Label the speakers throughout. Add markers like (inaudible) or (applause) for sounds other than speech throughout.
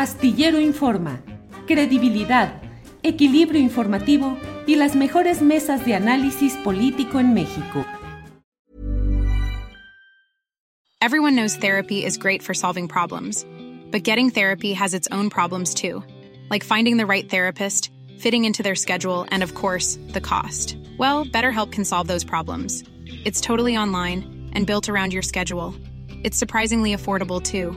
Speaker 1: Astillero Informa, credibilidad, equilibrio informativo y las mejores mesas de análisis político en México.
Speaker 2: Everyone knows therapy is great for solving problems, but getting therapy has its own problems too, like finding the right therapist, fitting into their schedule, and of course, the cost. Well, BetterHelp can solve those problems. It's totally online and built around your schedule. It's surprisingly affordable too.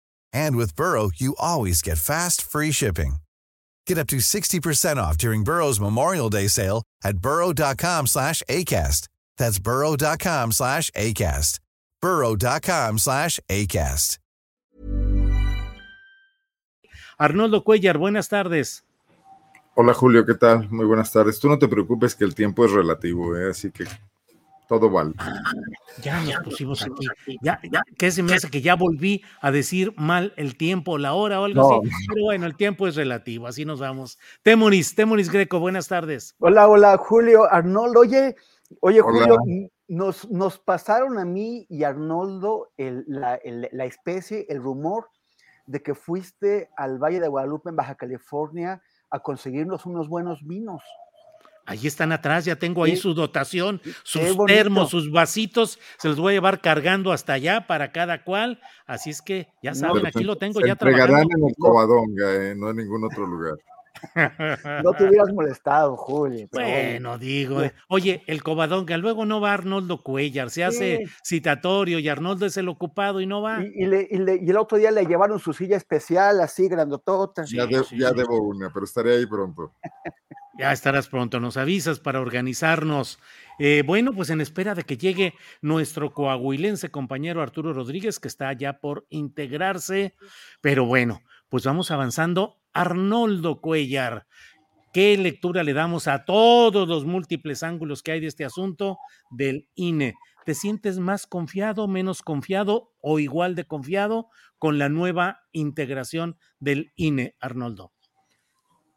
Speaker 3: And with Burrow, you always get fast, free shipping. Get up to 60% off during Burrow's Memorial Day sale at burrow.com slash ACAST. That's burrow.com slash ACAST. burrow.com slash ACAST.
Speaker 4: Arnoldo Cuellar, buenas tardes.
Speaker 5: Hola Julio, ¿qué tal? Muy buenas tardes. Tú no te preocupes que el tiempo es relativo, ¿eh? así que todo vale.
Speaker 4: Ya nos pusimos aquí. Ya, ya, ¿Qué se me hace que ya volví a decir mal el tiempo, la hora o algo
Speaker 5: No.
Speaker 4: así? Pero bueno, el tiempo es relativo, así nos vamos. Temoris, Temoris Greco, buenas tardes.
Speaker 6: Hola, hola, Julio, Arnoldo. Oye, oye,
Speaker 5: Hola.
Speaker 6: Julio, nos, nos pasaron a mí y Arnoldo el- la, el- la especie, el rumor de que fuiste al Valle de Guadalupe en Baja California a conseguirnos unos buenos vinos.
Speaker 4: Ahí están atrás, ya tengo ahí
Speaker 6: Sí.
Speaker 4: su dotación, sus termos, sus vasitos, se los voy a llevar cargando hasta allá para cada cual. Así es que ya saben, aquí
Speaker 5: se-
Speaker 4: lo tengo
Speaker 5: se
Speaker 4: ya
Speaker 5: entregarán
Speaker 4: trabajando.
Speaker 5: en el Covadonga, ¿eh? no en ningún otro lugar. (laughs)
Speaker 6: No te hubieras molestado, Julio. bueno.
Speaker 4: Digo, eh, oye, el Covadonga, luego no va Arnoldo Cuellar, se hace citatorio y Arnoldo es el ocupado y no va.
Speaker 6: Y, y le- y le- y el otro día le llevaron su silla especial, así grandotota.
Speaker 4: Sí,
Speaker 5: ya de-
Speaker 4: sí,
Speaker 5: ya
Speaker 4: sí.
Speaker 5: debo una, pero estaré ahí pronto. (laughs)
Speaker 4: Ya estarás pronto, nos avisas para organizarnos. Eh, bueno, pues en espera de que llegue nuestro coahuilense compañero Arturo Rodríguez, que está ya por integrarse, pero bueno, pues vamos avanzando. Arnoldo Cuellar, ¿qué lectura le damos a todos los múltiples ángulos que hay de este asunto del INE? ¿Te sientes más confiado, menos confiado o igual de confiado con la nueva integración del INE, Arnoldo?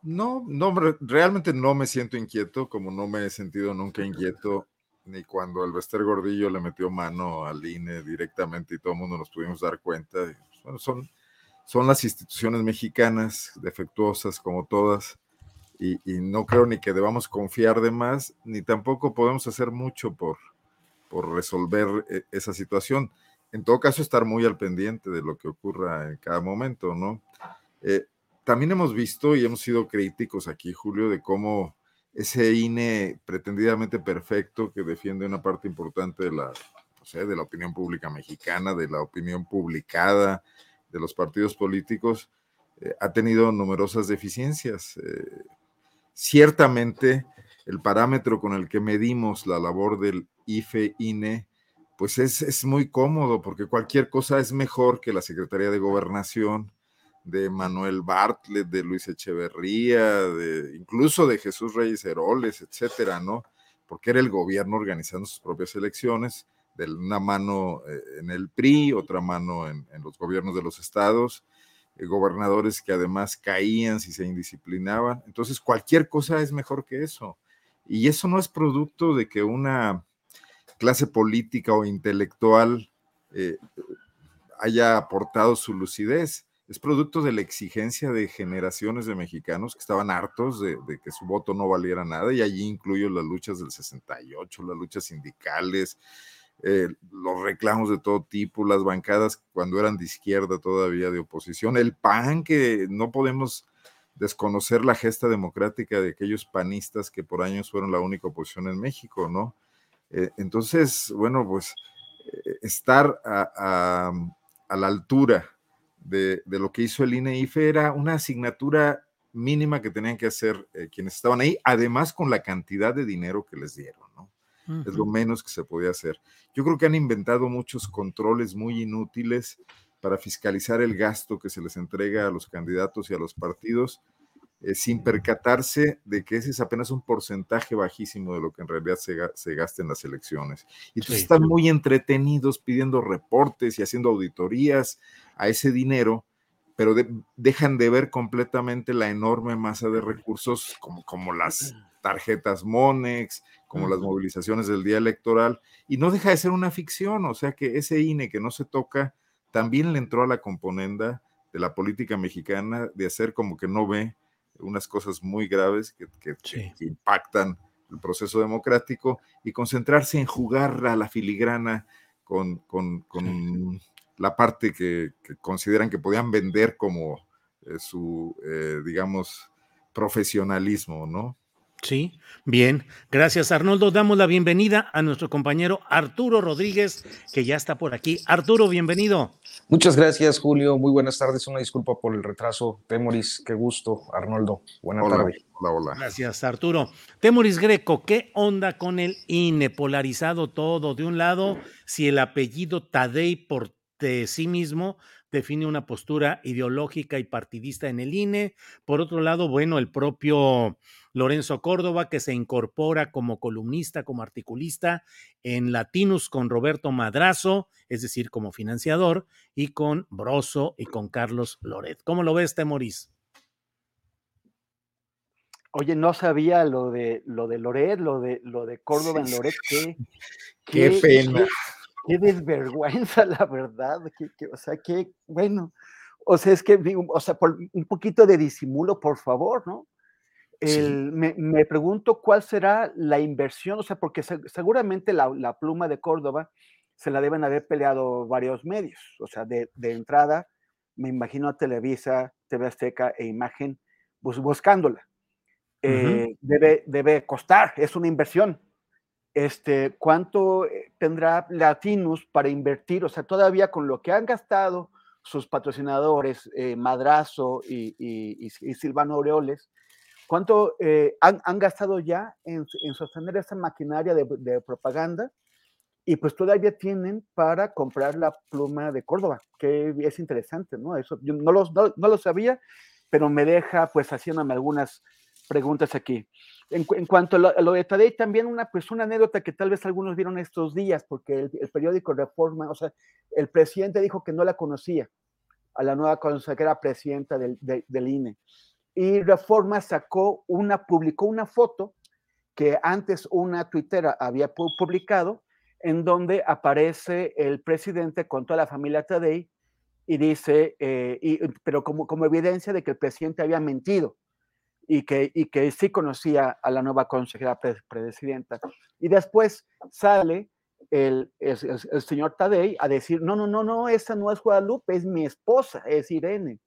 Speaker 5: No, no, re- realmente no me siento inquieto, como no me he sentido nunca inquieto, ni cuando el Bester Gordillo le metió mano al INE directamente y todo el mundo nos pudimos dar cuenta. pues, Bueno, son, son las instituciones mexicanas, defectuosas como todas, y, y no creo ni que debamos confiar de más, ni tampoco podemos hacer mucho por, por resolver eh, esa situación. En todo caso, estar muy al pendiente de lo que ocurra en cada momento, ¿no? Eh, también hemos visto y hemos sido críticos aquí, Julio, de cómo ese INE pretendidamente perfecto que defiende una parte importante de la, de la opinión pública mexicana, de la opinión publicada, de los partidos políticos, eh, ha tenido numerosas deficiencias. Eh, ciertamente, el parámetro con el que medimos la labor del IFE-INE, pues es, es muy cómodo, porque cualquier cosa es mejor que la Secretaría de Gobernación, de Manuel Bartlett, de Luis Echeverría, de, incluso de Jesús Reyes Heroles, etcétera, ¿no? Porque era el gobierno organizando sus propias elecciones, de una mano eh, en el PRI, otra mano en, los gobiernos de los estados, eh, gobernadores que además caían si se indisciplinaban. Entonces, cualquier cosa es mejor que eso. Y eso no es producto de que una clase política o intelectual eh, haya aportado su lucidez es producto de la exigencia de generaciones de mexicanos que estaban hartos de, que su voto no valiera nada, y allí incluyo las luchas del 68, las luchas sindicales, eh, los reclamos de todo tipo, las bancadas cuando eran de izquierda todavía de oposición, el PAN, que no podemos desconocer la gesta democrática de aquellos panistas que por años fueron la única oposición en México, ¿no? Eh, entonces, bueno, pues eh, estar a la altura de, de, lo que hizo el INE-IFE era una asignatura mínima que tenían que hacer eh, quienes estaban ahí, además con la cantidad de dinero que les dieron, ¿no? Uh -huh. Es lo menos que se podía hacer. Yo creo que han inventado muchos controles muy inútiles para fiscalizar el gasto que se les entrega a los candidatos y a los partidos, eh, sin percatarse de que ese es apenas un porcentaje bajísimo de lo que en realidad se, gasta en las elecciones. Y entonces están muy entretenidos pidiendo reportes y haciendo auditorías a ese dinero, pero dejan de ver completamente la enorme masa de recursos como, como las (clears throat) tarjetas Monex, como las movilizaciones del día electoral, y no deja de ser una ficción, o sea que ese INE que no se toca también le entró a la componenda de la política mexicana de hacer como que no ve unas cosas muy graves que, impactan el proceso democrático y concentrarse en jugar a la filigrana con, la parte que, consideran que podían vender como eh, su, eh, digamos, profesionalismo, ¿no?
Speaker 4: Sí, bien. Gracias, Arnoldo. Damos la bienvenida a nuestro compañero Arturo Rodríguez, que ya está por aquí. Arturo, bienvenido.
Speaker 7: Muchas gracias, Julio. Muy buenas tardes. Una disculpa por el retraso. Temoris, qué gusto. Arnoldo, buenas tardes.
Speaker 5: Hola, hola.
Speaker 4: Gracias, Arturo. Temoris Greco, ¿qué onda con el INE? Polarizado todo. De un lado, si el apellido Tadei por sí mismo define una postura ideológica y partidista en el INE. Por otro lado, bueno, el propio Lorenzo Córdoba, que se incorpora como columnista, como articulista en Latinus con Roberto Madrazo, es decir, como financiador, y con Broso y con Carlos Loret. ¿Cómo lo ves, Temoris?
Speaker 6: Oye, no sabía lo de lo de Loret, lo de lo de Córdoba en Loret, qué,
Speaker 5: qué, pena
Speaker 6: qué desvergüenza, (laughs) la verdad. o sea, que, bueno, o sea, es que, o sea, por un poquito de disimulo, por favor, ¿no? me, pregunto cuál será la inversión, o sea, porque seguramente la, pluma de Córdoba se la deben haber peleado varios medios, o sea, de, entrada, me imagino a Televisa, TV Azteca e Imagen buscándola. Eh, debe, debe costar, es una inversión, este, cuánto eh, tendrá Latinus para invertir, o sea, todavía con lo que han gastado sus patrocinadores, eh, Madrazo y, Silvano Aureoles, cuánto eh, han, gastado ya en, sostener esa maquinaria de, propaganda y pues todavía tienen para comprar la pluma de Córdoba, que es interesante, ¿no? Eso yo no, no lo sabía, pero me deja pues haciéndome algunas preguntas aquí. En, cuanto a lo, de Tadei, también una, pues una anécdota que tal vez algunos vieron estos días, porque el, periódico Reforma, o sea, el presidente dijo que no la conocía, a la nueva consejera presidenta del, del INE. Y Reforma sacó una, publicó una foto que antes una tuitera había publicado, en donde aparece el presidente con toda la familia Tadei y dice, eh, y, pero como, como evidencia de que el presidente había mentido y que, y que sí conocía a la nueva consejera presidenta. Y después sale el, el, señor Tadei a decir, no, no, no, no, esa no es Guadalupe, es mi esposa, es Irene.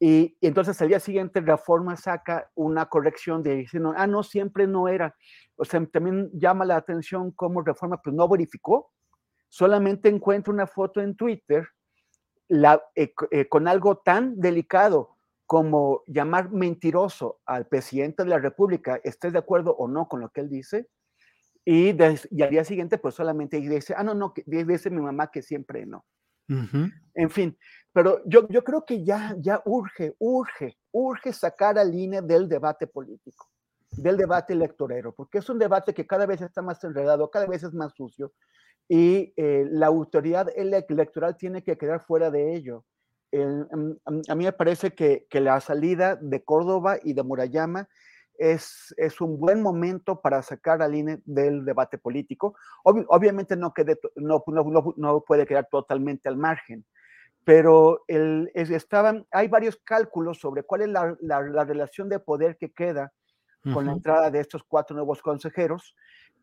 Speaker 6: Y, entonces al día siguiente Reforma saca una corrección de diciendo, ah, no, siempre no era. O sea, también llama la atención cómo Reforma pues no verificó, solamente encuentra una foto en Twitter la, eh, eh, con algo tan delicado como llamar mentiroso al presidente de la República, estés de acuerdo o no con lo que él dice, y, al día siguiente pues solamente dice, ah, no, no, dice mi mamá que siempre no. En fin, pero yo, yo creo que ya, ya urge, urge, urge sacar al INE del debate político, del debate electorero, porque es un debate que cada vez está más enredado, cada vez es más sucio, y eh, la autoridad electoral tiene que quedar fuera de ello. A mí me parece que, la salida de Córdoba y de Murayama es, es, un buen momento para sacar al INE del debate político. obviamente no, quede, no, no, puede quedar totalmente al margen, pero el, estaban, hay varios cálculos sobre cuál es la, la, relación de poder que queda con la entrada de estos cuatro nuevos consejeros.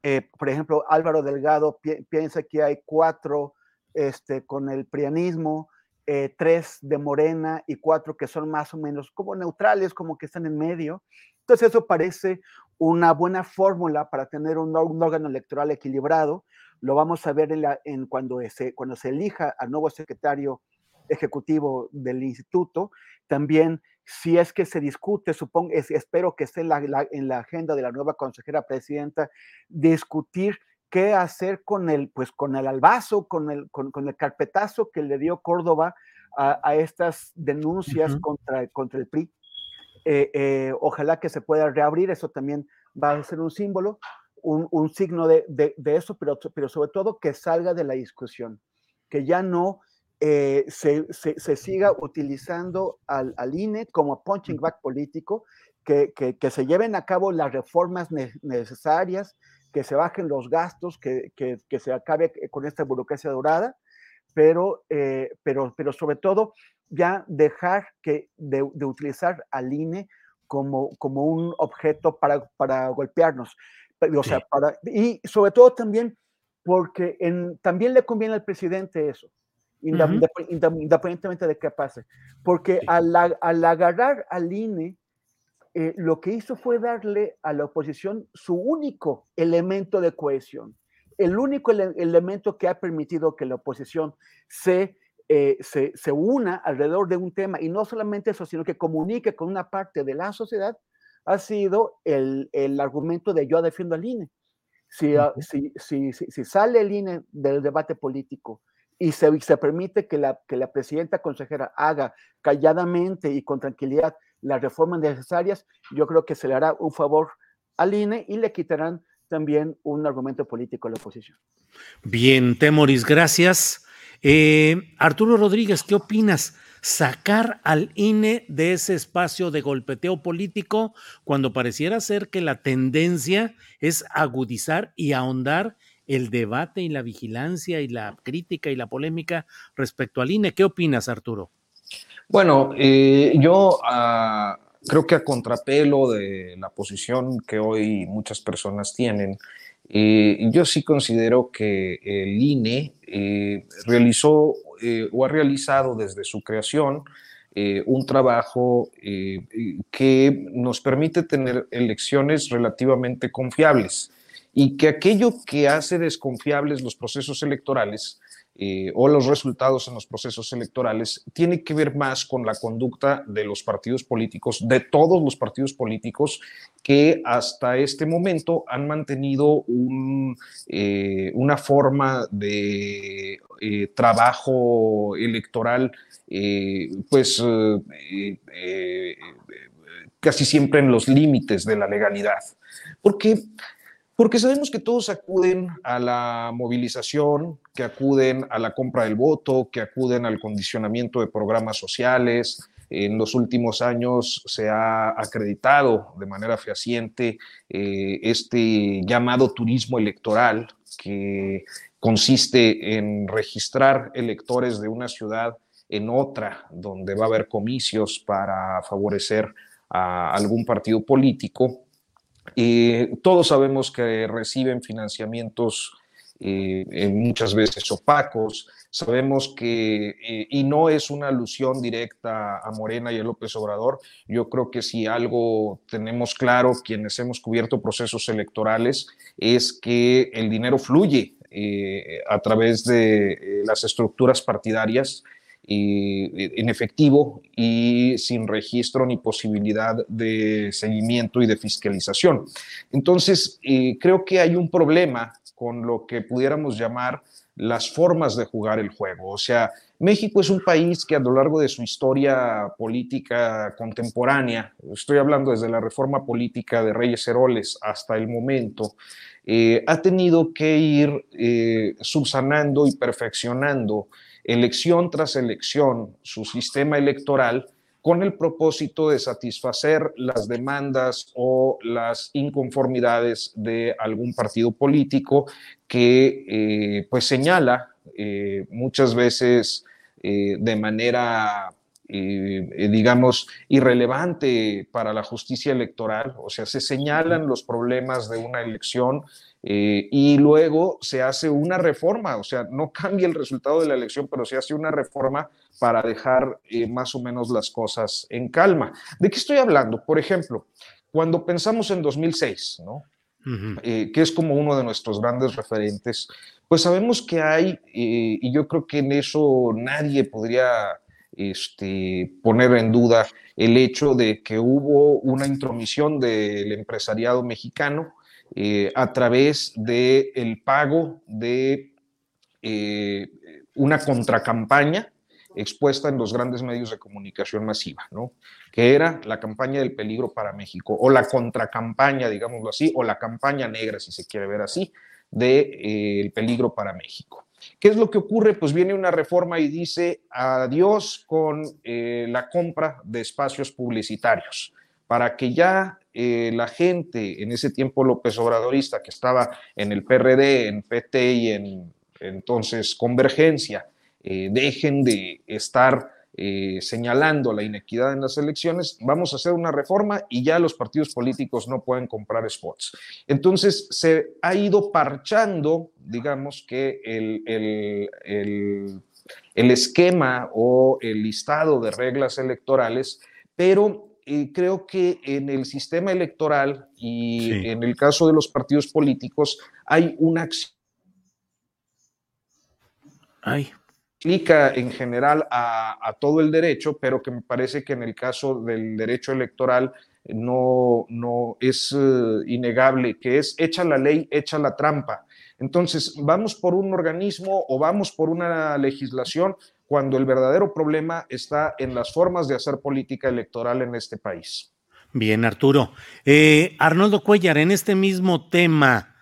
Speaker 6: Eh, por ejemplo, Álvaro Delgado piensa que hay cuatro este, con el prianismo, eh, tres de Morena y cuatro que son más o menos como neutrales, como que están en medio. Entonces eso parece una buena fórmula para tener un, órgano electoral equilibrado. Lo vamos a ver en, cuando, se, cuando se elija al nuevo secretario ejecutivo del instituto. También, si es que se discute, supongo, espero que esté en la, en la agenda de la nueva consejera presidenta, discutir qué hacer con el, pues, con el albazo, con el, con, el carpetazo que le dio Córdoba a, estas denuncias contra, contra el PRI. ojalá que se pueda reabrir, eso también va a ser un símbolo, un, signo de, eso, pero, pero sobre todo que salga de la discusión, que ya no se, se, siga utilizando al, al, INE como punching back político, que, que, que, se lleven a cabo las reformas necesarias, que se bajen los gastos, que, que se acabe con esta burocracia dorada, pero, eh, pero, pero sobre todo ya dejar que de, de, utilizar al INE como, como un objeto para, para golpearnos. O sea, para, y sobre todo también porque en, también le conviene al presidente eso, independientemente de qué pase, porque al, al agarrar al INE, eh, lo que hizo fue darle a la oposición su único elemento de cohesión, el único elemento que ha permitido que la oposición se, eh, se, se, una alrededor de un tema, y no solamente eso, sino que comunique con una parte de la sociedad, ha sido el, el argumento de yo defiendo al INE. Si, uh -huh. si, si, si, sale el INE del debate político y se, se permite que la, que la presidenta consejera haga calladamente y con tranquilidad las reformas necesarias, yo creo que se le hará un favor al INE y le quitarán también un argumento político a la oposición.
Speaker 4: Bien, Temoris, gracias. Eh, Arturo Rodríguez, ¿qué opinas? Sacar al INE de ese espacio de golpeteo político cuando pareciera ser que la tendencia es agudizar y ahondar el debate y la vigilancia y la crítica y la polémica respecto al INE. ¿Qué opinas, Arturo?
Speaker 7: Bueno, eh, yo uh, creo que a contrapelo de la posición que hoy muchas personas tienen, eh, yo sí considero que el INE eh, realizó eh, o ha realizado desde su creación un trabajo que nos permite tener elecciones relativamente confiables y que aquello que hace desconfiables los procesos electorales eh, o los resultados en los procesos electorales tiene que ver más con la conducta de los partidos políticos, de todos los partidos políticos que hasta este momento han mantenido eh, una forma de eh, trabajo electoral, pues casi siempre en los límites de la legalidad. Porque porque sabemos que todos acuden a la movilización, que acuden a la compra del voto, que acuden al condicionamiento de programas sociales. En los últimos años se ha acreditado de manera fehaciente eh, este llamado turismo electoral, que consiste en registrar electores de una ciudad en otra, donde va a haber comicios para favorecer a algún partido político eh, todos sabemos que reciben financiamientos eh, muchas veces opacos. Sabemos que, eh, y no es una alusión directa a Morena y a López Obrador, yo creo que si algo tenemos claro quienes hemos cubierto procesos electorales es que el dinero fluye a través de las estructuras partidarias en efectivo y sin registro ni posibilidad de seguimiento y de fiscalización. Entonces, eh, creo que hay un problema con lo que pudiéramos llamar las formas de jugar el juego. O sea, México es un país que a lo largo de su historia política contemporánea, estoy hablando desde la reforma política de Reyes Heroles hasta el momento, eh, ha tenido que ir eh, subsanando y perfeccionando elección tras elección su sistema electoral con el propósito de satisfacer las demandas o las inconformidades de algún partido político que eh, pues señala eh, muchas veces eh, de manera digamos, irrelevante para la justicia electoral, o sea, se señalan los problemas de una elección eh, y luego se hace una reforma, o sea, no cambia el resultado de la elección, pero se hace una reforma para dejar eh, más o menos las cosas en calma. ¿De qué estoy hablando? Por ejemplo, cuando pensamos en 2006, ¿no? eh, que es como uno de nuestros grandes referentes, pues sabemos que hay, y yo creo que en eso nadie podría este, poner en duda el hecho de que hubo una intromisión del empresariado mexicano eh, a través del el pago de eh, una contracampaña expuesta en los grandes medios de comunicación masiva, ¿no? Que era la campaña del peligro para México, o la contracampaña, digámoslo así, o la campaña negra, si se quiere ver así, del de, eh, peligro para México. ¿Qué es lo que ocurre? Pues viene una reforma y dice adiós con la compra de espacios publicitarios para que ya eh, la gente en ese tiempo López Obradorista que estaba en el PRD, en PT y en entonces Convergencia, eh, dejen de estar eh, señalando la inequidad en las elecciones, vamos a hacer una reforma y ya los partidos políticos no pueden comprar spots. Entonces se ha ido parchando, digamos que el, el, el, esquema o el listado de reglas electorales, pero eh, creo que en el sistema electoral y en el caso de los partidos políticos hay una acción.
Speaker 4: Ay
Speaker 7: aplica en general a, todo el derecho, pero que me parece que en el caso del derecho electoral no, no es eh, innegable, que es echa la ley, echa la trampa. Entonces, ¿vamos por un organismo o vamos por una legislación cuando el verdadero problema está en las formas de hacer política electoral en este país?
Speaker 4: Bien, Arturo. Eh, Arnoldo Cuellar, en este mismo tema,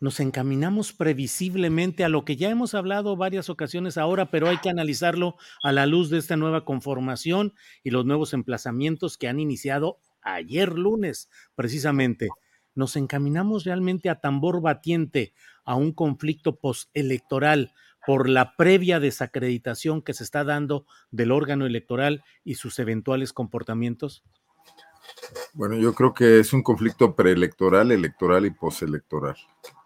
Speaker 4: nos encaminamos previsiblemente a lo que ya hemos hablado varias ocasiones ahora, pero hay que analizarlo a la luz de esta nueva conformación y los nuevos emplazamientos que han iniciado ayer lunes, precisamente. Nos encaminamos realmente a tambor batiente a un conflicto postelectoral por la previa desacreditación que se está dando del órgano electoral y sus eventuales comportamientos.
Speaker 5: Bueno, yo creo que es un conflicto preelectoral, electoral y postelectoral.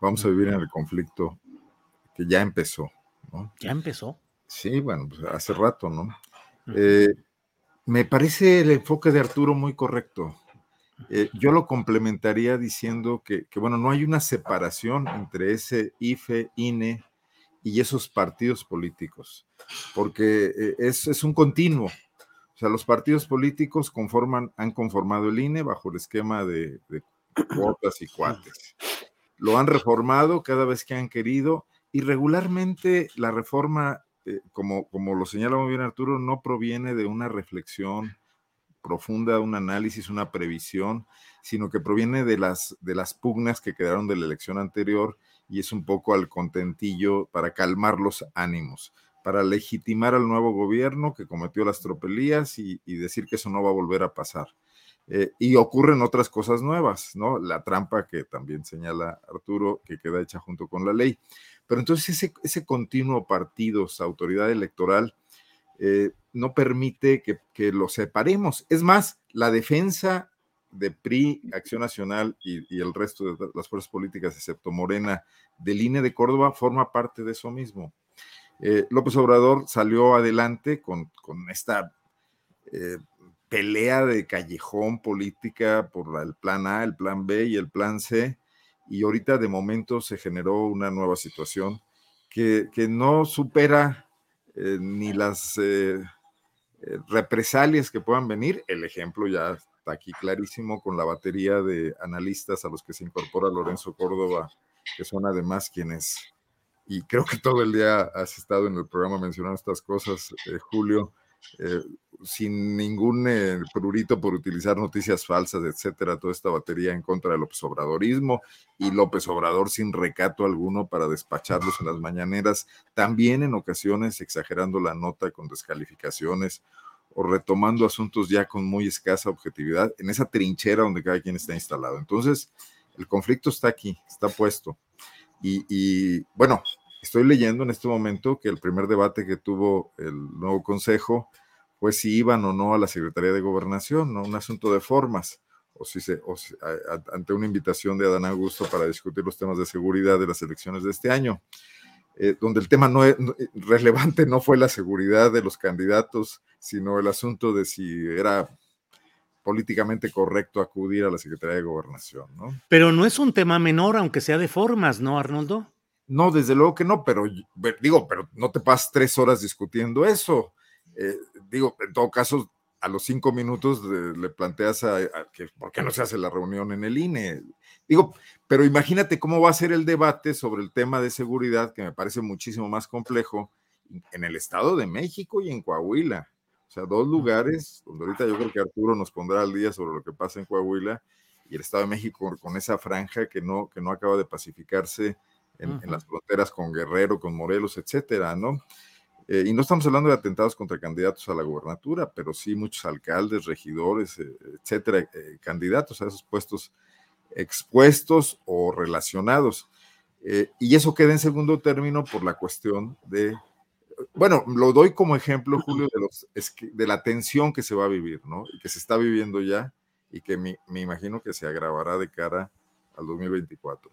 Speaker 5: Vamos a vivir en el conflicto que ya empezó. ¿no?
Speaker 4: ¿Ya empezó?
Speaker 5: Sí, bueno, pues hace rato, ¿no? Eh, me parece el enfoque de Arturo muy correcto. Eh, yo lo complementaría diciendo que, bueno, no hay una separación entre ese IFE, INE y esos partidos políticos, porque eh, es, es un continuo. O sea, los partidos políticos conforman, han conformado el INE bajo el esquema de, cuotas y cuates. Lo han reformado cada vez que han querido y regularmente la reforma, eh, como, como lo señala muy bien Arturo, no proviene de una reflexión profunda, un análisis, una previsión, sino que proviene de las, de las pugnas que quedaron de la elección anterior y es un poco al contentillo para calmar los ánimos para legitimar al nuevo gobierno que cometió las tropelías y, decir que eso no va a volver a pasar. Eh, y ocurren otras cosas nuevas, ¿no? La trampa que también señala Arturo, que queda hecha junto con la ley. Pero entonces ese, ese continuo partidos, autoridad electoral, eh, no permite que, que lo separemos. Es más, la defensa de PRI, Acción Nacional y, el resto de las fuerzas políticas, excepto Morena, del INE de Córdoba, forma parte de eso mismo. Eh, López Obrador salió adelante con, esta eh, pelea de callejón política por el plan A, el plan B y el plan C, y ahorita de momento se generó una nueva situación que, no supera eh, ni las represalias que puedan venir. El ejemplo ya aquí clarísimo con la batería de analistas a los que se incorpora Lorenzo Córdoba, que son además quienes y creo que todo el día has estado en el programa mencionando estas cosas, eh, Julio, eh, sin ningún eh, prurito por utilizar noticias falsas, etcétera, toda esta batería en contra del López Obradorismo y López Obrador sin recato alguno para despacharlos en las mañaneras, también en ocasiones exagerando la nota con descalificaciones o retomando asuntos ya con muy escasa objetividad en esa trinchera donde cada quien está instalado. Entonces, el conflicto está aquí, está puesto. Y, bueno, estoy leyendo en este momento que el primer debate que tuvo el nuevo consejo fue si iban o no a la Secretaría de Gobernación, ¿no? Un asunto de formas, o si se, ante una invitación de Adán Augusto para discutir los temas de seguridad de las elecciones de este año, eh, donde el tema no es relevante no fue la seguridad de los candidatos, sino el asunto de si era políticamente correcto acudir a la Secretaría de Gobernación, ¿no?
Speaker 4: Pero no es un tema menor, aunque sea de formas, ¿no, Arnoldo?
Speaker 5: No, desde luego que no, pero digo, pero no te pasas tres horas discutiendo eso. Eh, digo, en todo caso, a los cinco minutos le planteas a, que por qué no se hace la reunión en el INE. Digo, pero imagínate cómo va a ser el debate sobre el tema de seguridad, que me parece muchísimo más complejo en el Estado de México y en Coahuila. O sea, dos lugares donde ahorita yo creo que Arturo nos pondrá al día sobre lo que pasa en Coahuila y el Estado de México con esa franja que no, que no acaba de pacificarse en, las fronteras con Guerrero, con Morelos, etcétera, ¿no? Eh, y no estamos hablando de atentados contra candidatos a la gubernatura, pero sí muchos alcaldes, regidores, eh, etcétera, eh, candidatos a esos puestos expuestos o relacionados. y eso queda en segundo término por la cuestión de, bueno, lo doy como ejemplo, Julio, de, los, de la tensión que se va a vivir, ¿no? Y que se está viviendo ya y que me, me imagino que se agravará de cara al 2024.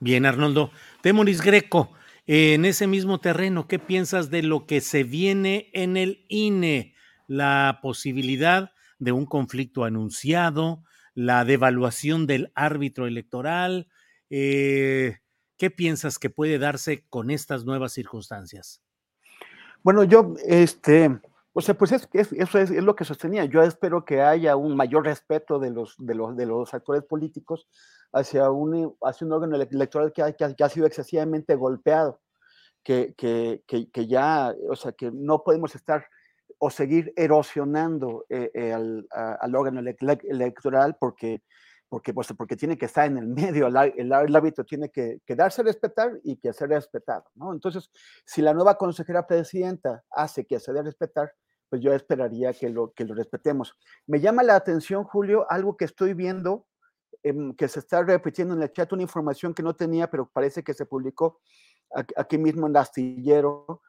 Speaker 4: Bien, Arnoldo. Temoris Greco, en ese mismo terreno, ¿qué piensas de lo que se viene en el INE? La posibilidad de un conflicto anunciado, la devaluación del árbitro electoral. Eh, ¿Qué piensas que puede darse con estas nuevas circunstancias?
Speaker 6: Bueno, yo, este, o sea, pues es, eso es, lo que sostenía. Yo espero que haya un mayor respeto de los, de los, de los actores políticos hacia un, hacia un órgano electoral que ha, que ha, sido excesivamente golpeado, que, que, que, ya, o sea, que no podemos estar o seguir erosionando eh, eh, al, órgano electoral porque, porque, pues, porque tiene que estar en el medio, el, el, árbitro tiene que, que, darse a respetar y que ser respetado, ¿no? Entonces, si la nueva consejera presidenta hace que se dé a respetar, pues yo esperaría que lo, que lo respetemos. Me llama la atención, Julio, algo que estoy viendo, em, que se está repitiendo en el chat, una información que no tenía, pero parece que se publicó aquí mismo en Astillero,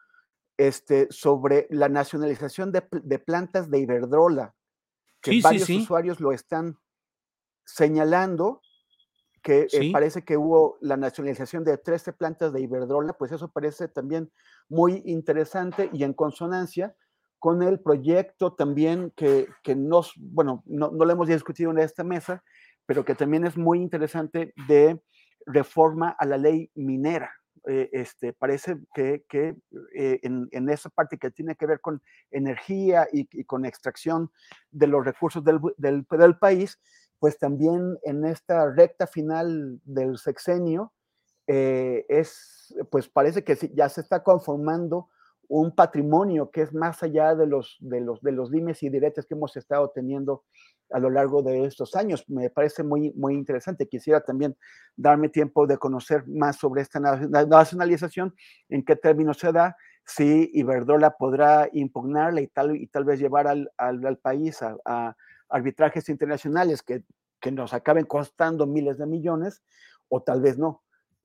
Speaker 6: este, sobre la nacionalización de, de plantas de Iberdrola, que varios usuarios lo están señalando, que eh, parece que hubo la nacionalización de 13 plantas de Iberdrola, pues eso parece también muy interesante y en consonancia con el proyecto también que, que nos, bueno, no, no, lo hemos discutido en esta mesa, pero que también es muy interesante de reforma a la ley minera. Eh, este, parece que, que eh, en, en, esa parte que tiene que ver con energía y, y con extracción de los recursos del, del, del, país, pues también en esta recta final del sexenio, eh, es, pues parece que ya se está conformando un patrimonio que es más allá de los, de los, de los dimes y diretes que hemos estado teniendo a lo largo de estos años. Me parece muy, muy interesante. Quisiera también darme tiempo de conocer más sobre esta nacionalización, en qué términos se da, si Iberdrola podrá impugnarla y tal, y tal vez llevar al, al, país a, arbitrajes internacionales que, que nos acaben costando miles de millones, o tal vez no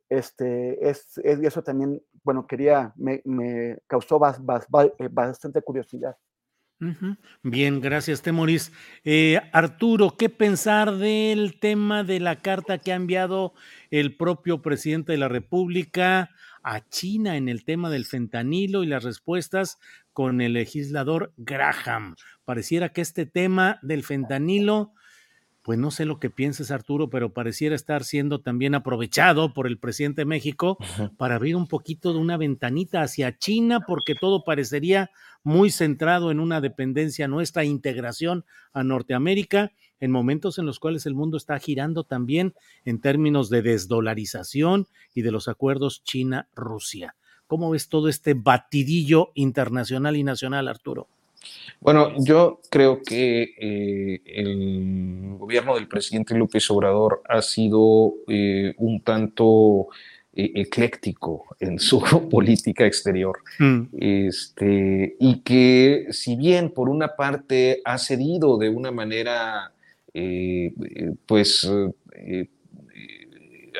Speaker 6: este, es, es, eso también, bueno, quería, me, me causó eh, bastante curiosidad.
Speaker 4: Bien, gracias, Temoris. Eh, Arturo, ¿qué pensar del tema de la carta que ha enviado el propio presidente de la República a China en el tema del fentanilo y las respuestas con el legislador Graham? Pareciera que este tema del fentanilo pues no sé lo que pienses, Arturo, pero pareciera estar siendo también aprovechado por el presidente de México para abrir un poquito de una ventanita hacia China, porque todo parecería muy centrado en una dependencia nuestra, integración a Norteamérica, en momentos en los cuales el mundo está girando también en términos de desdolarización y de los acuerdos China-Rusia. ¿Cómo ves todo este batidillo internacional y nacional, Arturo?
Speaker 7: Bueno, yo creo que eh, el gobierno del presidente López Obrador ha sido eh, un tanto eh, ecléctico en su (laughs) política exterior. Mm. Este, y que si bien por una parte ha cedido de una manera, pues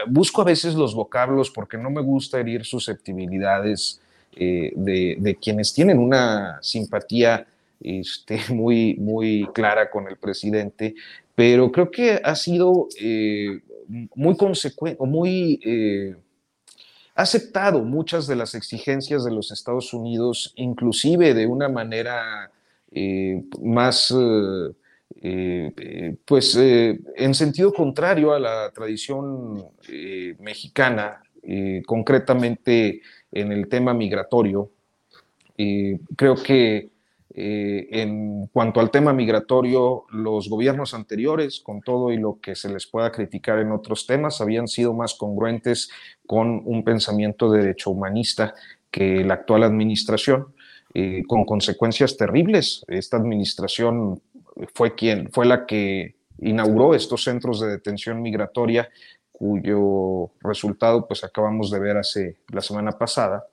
Speaker 7: busco a veces los vocablos porque no me gusta herir susceptibilidades de, de, quienes tienen una simpatía este, (laughs) muy, muy clara con el presidente, pero creo que ha sido eh, muy consecuente, muy eh, aceptado muchas de las exigencias de los Estados Unidos, inclusive de una manera eh, más, pues, en sentido contrario a la tradición mexicana, concretamente en el tema migratorio. creo que eh, en cuanto al tema migratorio, los gobiernos anteriores, con todo y lo que se les pueda criticar en otros temas, habían sido más congruentes con un pensamiento de derecho humanista que la actual administración, eh, con consecuencias terribles. Esta administración fue quien fue la que inauguró estos centros de detención migratoria cuyo resultado pues acabamos de ver hace la semana pasada.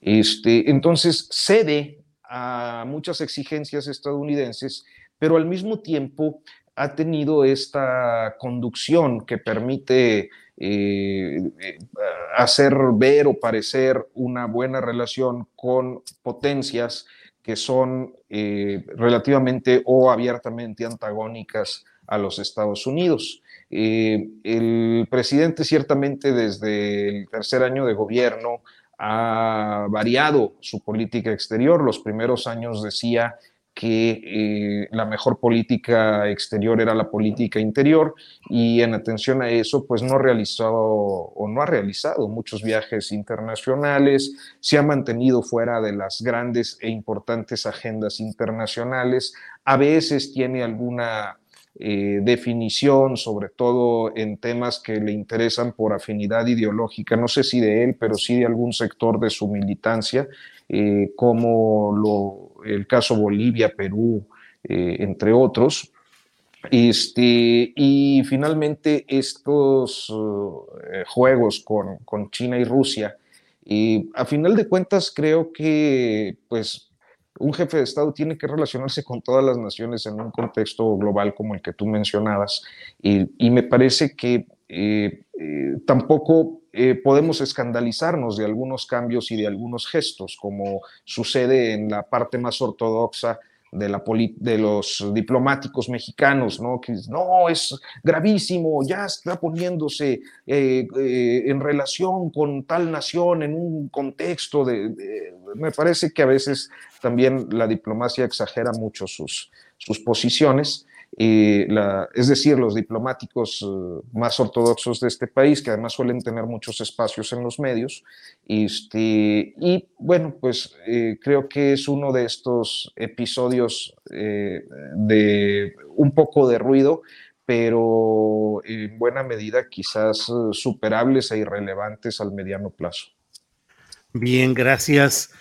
Speaker 7: Este, entonces cede a muchas exigencias estadounidenses, pero al mismo tiempo ha tenido esta conducción que permite eh, eh, hacer ver o parecer una buena relación con potencias que son eh, relativamente o abiertamente antagónicas a los Estados Unidos. el presidente ciertamente desde el tercer año de gobierno ha variado su política exterior. Los primeros años decía que eh, la mejor política exterior era la política interior y en atención a eso, pues no realizó o no ha realizado muchos viajes internacionales, se ha mantenido fuera de las grandes e importantes agendas internacionales, a veces tiene alguna eh, definición, sobre todo en temas que le interesan por afinidad ideológica, no sé si de él, pero sí de algún sector de su militancia, eh, como el caso Bolivia, Perú, eh, entre otros. Este, y finalmente estos juegos con, con, China y Rusia, a final de cuentas creo que pues un jefe de Estado tiene que relacionarse con todas las naciones en un contexto global como el que tú mencionabas. y me parece que eh, eh, tampoco eh, podemos escandalizarnos de algunos cambios y de algunos gestos, como sucede en la parte más ortodoxa de, la de los diplomáticos mexicanos, ¿no? Que no, es gravísimo, ya está poniéndose eh, eh, en relación con tal nación en un contexto de, Me parece que a veces también la diplomacia exagera mucho sus, sus posiciones es decir, los diplomáticos eh, más ortodoxos de este país, que además suelen tener muchos espacios en los medios. Este, y bueno, pues eh, creo que es uno de estos episodios eh, de un poco de ruido, pero en buena medida quizás superables e irrelevantes al mediano plazo.
Speaker 4: Bien, gracias.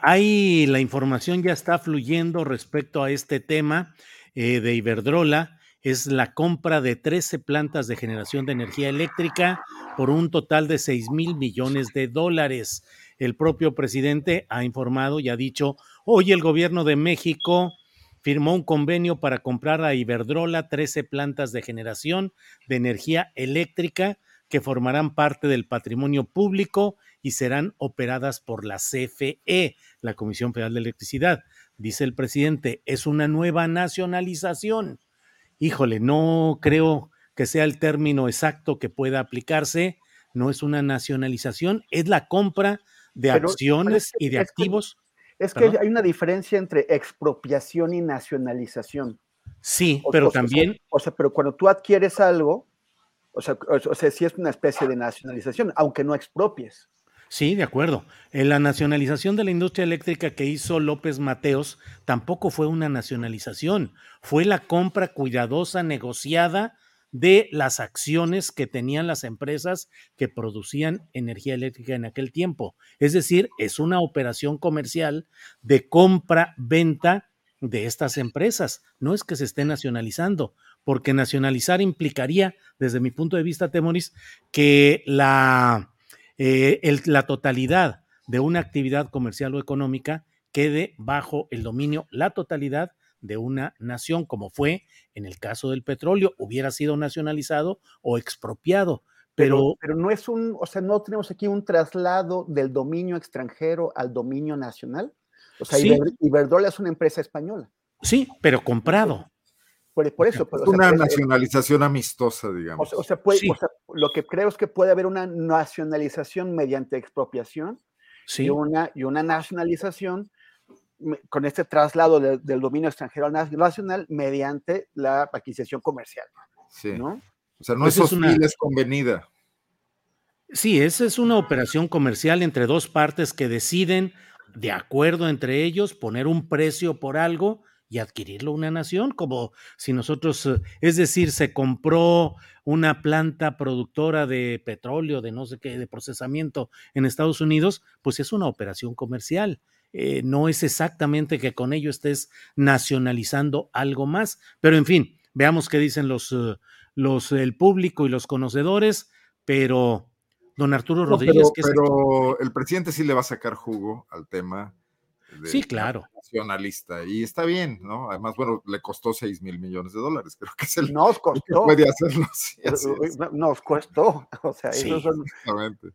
Speaker 4: hay la información ya está fluyendo respecto a este tema. Eh, de Iberdrola es la compra de 13 plantas de generación de energía eléctrica por un total de 6 mil millones de dólares. El propio presidente ha informado y ha dicho, hoy el gobierno de México firmó un convenio para comprar a Iberdrola 13 plantas de generación de energía eléctrica que formarán parte del patrimonio público y serán operadas por la CFE, la Comisión Federal de Electricidad dice el presidente, es una nueva nacionalización. Híjole, no creo que sea el término exacto que pueda aplicarse, no es una nacionalización, es la compra de acciones y de activos.
Speaker 6: es que hay una diferencia entre expropiación y nacionalización.
Speaker 4: Sí, pero también...
Speaker 6: O sea, pero cuando tú adquieres algo, o sea, o sea, sí es una especie de nacionalización, aunque no expropies.
Speaker 4: Sí, de acuerdo. En la nacionalización de la industria eléctrica que hizo López Mateos tampoco fue una nacionalización, fue la compra cuidadosa, negociada de las acciones que tenían las empresas que producían energía eléctrica en aquel tiempo. Es decir, es una operación comercial de compra-venta de estas empresas. No es que se esté nacionalizando, porque nacionalizar implicaría, desde mi punto de vista, Temoris, que la eh, la totalidad de una actividad comercial o económica quede bajo el dominio, la totalidad de una nación, como fue en el caso del petróleo, hubiera sido nacionalizado o expropiado. Pero,
Speaker 6: pero, no es un, o sea, no tenemos aquí un traslado del dominio extranjero al dominio nacional. O sea, Iberdrola es una empresa española.
Speaker 4: Sí, pero comprado.
Speaker 6: Por, eso.
Speaker 5: una nacionalización amistosa, digamos.
Speaker 6: O sea, lo que creo es que puede haber una nacionalización mediante expropiación y, una, y una nacionalización con este traslado del dominio extranjero al nacional mediante la adquisición comercial.
Speaker 5: Sí. ¿no? O sea, no pues es, una... es convenida.
Speaker 4: Sí, esa es una operación comercial entre dos partes que deciden, de acuerdo entre ellos, poner un precio por algo y adquirirlo una nación, como si nosotros, eh, es decir, se compró una planta productora de petróleo, de no sé qué, de procesamiento en Estados Unidos, pues es una operación comercial. Eh, no es exactamente que con ello estés nacionalizando algo más, pero en fin, veamos qué dicen los, eh, los el público y los conocedores, pero don Arturo Rodríguez.
Speaker 5: pero, el presidente sí le va a sacar jugo al tema.
Speaker 4: Sí, claro.
Speaker 5: Nacionalista. Y está bien, ¿no? Además, bueno, le costó 6 mil millones de dólares. (laughs) Creo que es el.
Speaker 6: Nos costó.
Speaker 5: puede hacerlo. (laughs)
Speaker 6: Nos costó. (laughs) O sea, eso son... Exactamente.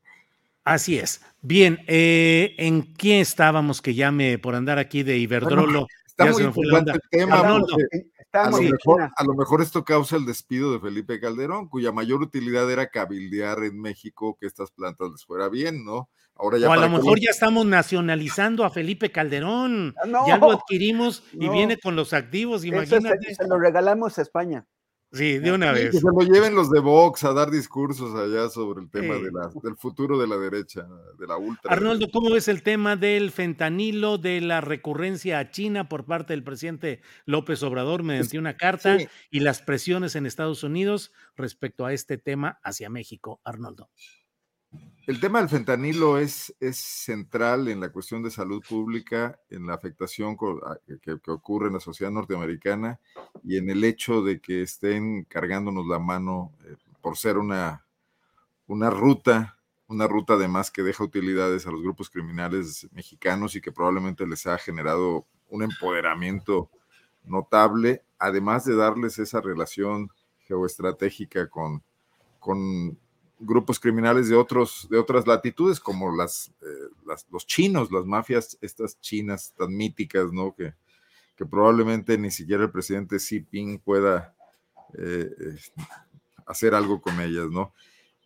Speaker 4: Así es. Bien, eh, ¿en qué estábamos que llame por andar aquí de Iberdrolo?
Speaker 5: está muy importante el tema. A lo, mejor, a lo, mejor, esto causa el despido de Felipe Calderón, cuya mayor utilidad era cabildear en México que estas plantas les fuera bien, ¿no?
Speaker 4: Ahora ya o a lo mejor ya estamos nacionalizando a Felipe Calderón. Ah, ya lo adquirimos y viene con los activos, imagínate.
Speaker 6: se, lo regalamos a España.
Speaker 4: Sí, de una vez.
Speaker 5: Que se lo lleven los de Vox a dar discursos allá sobre el tema de la, del futuro de la derecha, de la ultra.
Speaker 4: Arnoldo, ¿cómo ves el tema del fentanilo, de la recurrencia a China por parte del presidente López Obrador mediante una carta y las presiones en Estados Unidos respecto a este tema hacia México, Arnoldo?
Speaker 5: El tema del fentanilo es, es central en la cuestión de salud pública, en la afectación que, ocurre en la sociedad norteamericana y en el hecho de que estén cargándonos la mano eh, por ser una, una ruta, una ruta además que deja utilidades a los grupos criminales mexicanos y que probablemente les ha generado un empoderamiento notable, además de darles esa relación geoestratégica con, con grupos criminales de, otros, de otras latitudes, como las, eh, los chinos, las mafias, estas chinas tan míticas, ¿no? Que, que probablemente ni siquiera el presidente Xi Jinping pueda eh, hacer algo con ellas, ¿no?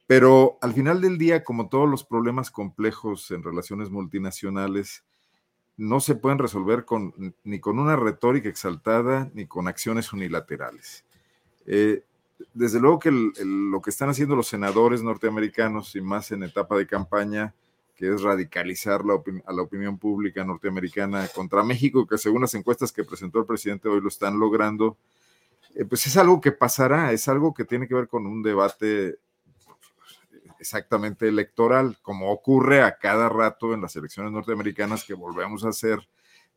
Speaker 5: Pero al final del día, como todos los problemas complejos en relaciones multinacionales, no se pueden resolver con, ni con una retórica exaltada ni con acciones unilaterales. Eh, desde luego que lo que están haciendo los senadores norteamericanos y más en etapa de campaña, que es radicalizar la a la opinión pública norteamericana contra México, que según las encuestas que presentó el presidente hoy lo están logrando, eh, pues es algo que pasará, es algo que tiene que ver con un debate exactamente electoral, como ocurre a cada rato en las elecciones norteamericanas que volvemos a hacer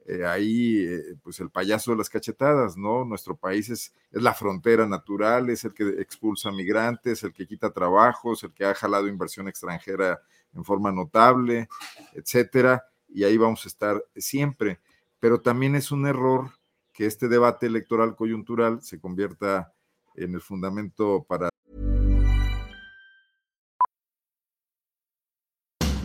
Speaker 5: eh, ahí, eh, pues el payaso de las cachetadas, ¿no? Nuestro país es, es, la frontera natural, es el que expulsa migrantes, el que quita trabajos, el que ha jalado inversión extranjera en forma notable, etcétera, y ahí vamos a estar siempre. Pero también es un error que este debate electoral coyuntural se convierta en el fundamento para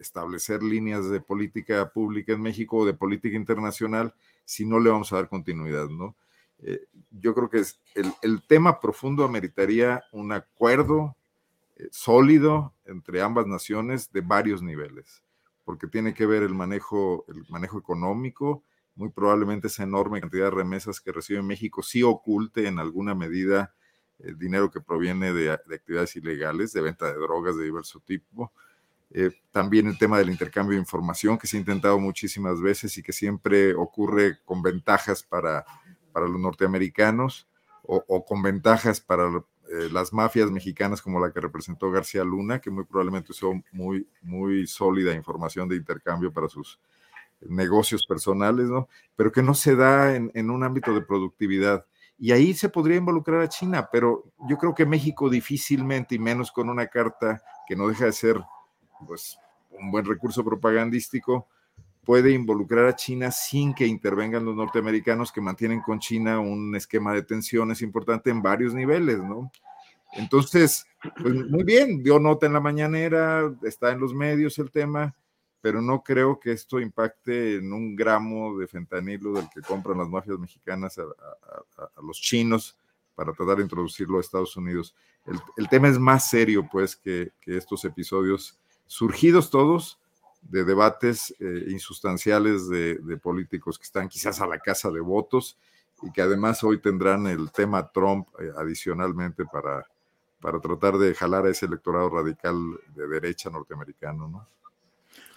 Speaker 5: establecer líneas de política pública en México o de política internacional si no le vamos a dar continuidad, ¿no? Eh, yo creo que es el, tema profundo ameritaría un acuerdo eh, sólido entre ambas naciones de varios niveles, porque tiene que ver el manejo, el manejo económico, muy probablemente esa enorme cantidad de remesas que recibe México sí oculte en alguna medida el dinero que proviene de, de actividades ilegales, de venta de drogas de diverso tipo, eh, también el tema del intercambio de información que se ha intentado muchísimas veces y que siempre ocurre con ventajas para, para los norteamericanos o, con ventajas para eh, las mafias mexicanas como la que representó García Luna, que muy probablemente usó muy, muy sólida información de intercambio para sus negocios personales, ¿no? Pero que no se da en, en un ámbito de productividad. Y ahí se podría involucrar a China, pero yo creo que México difícilmente, y menos con una carta que no deja de ser pues, un buen recurso propagandístico, puede involucrar a China sin que intervengan los norteamericanos que mantienen con China un esquema de tensiones importante en varios niveles, ¿no? Entonces, pues muy bien, dio nota en la mañanera, está en los medios el tema, pero no creo que esto impacte en un gramo de fentanilo del que compran las mafias mexicanas a, los chinos para tratar de introducirlo a Estados Unidos. El, tema es más serio, pues, que, estos episodios surgidos todos de debates eh, insustanciales de, políticos que están quizás a la casa de votos y que además hoy tendrán el tema Trump eh, adicionalmente para, para tratar de jalar a ese electorado radical de derecha norteamericano, ¿no?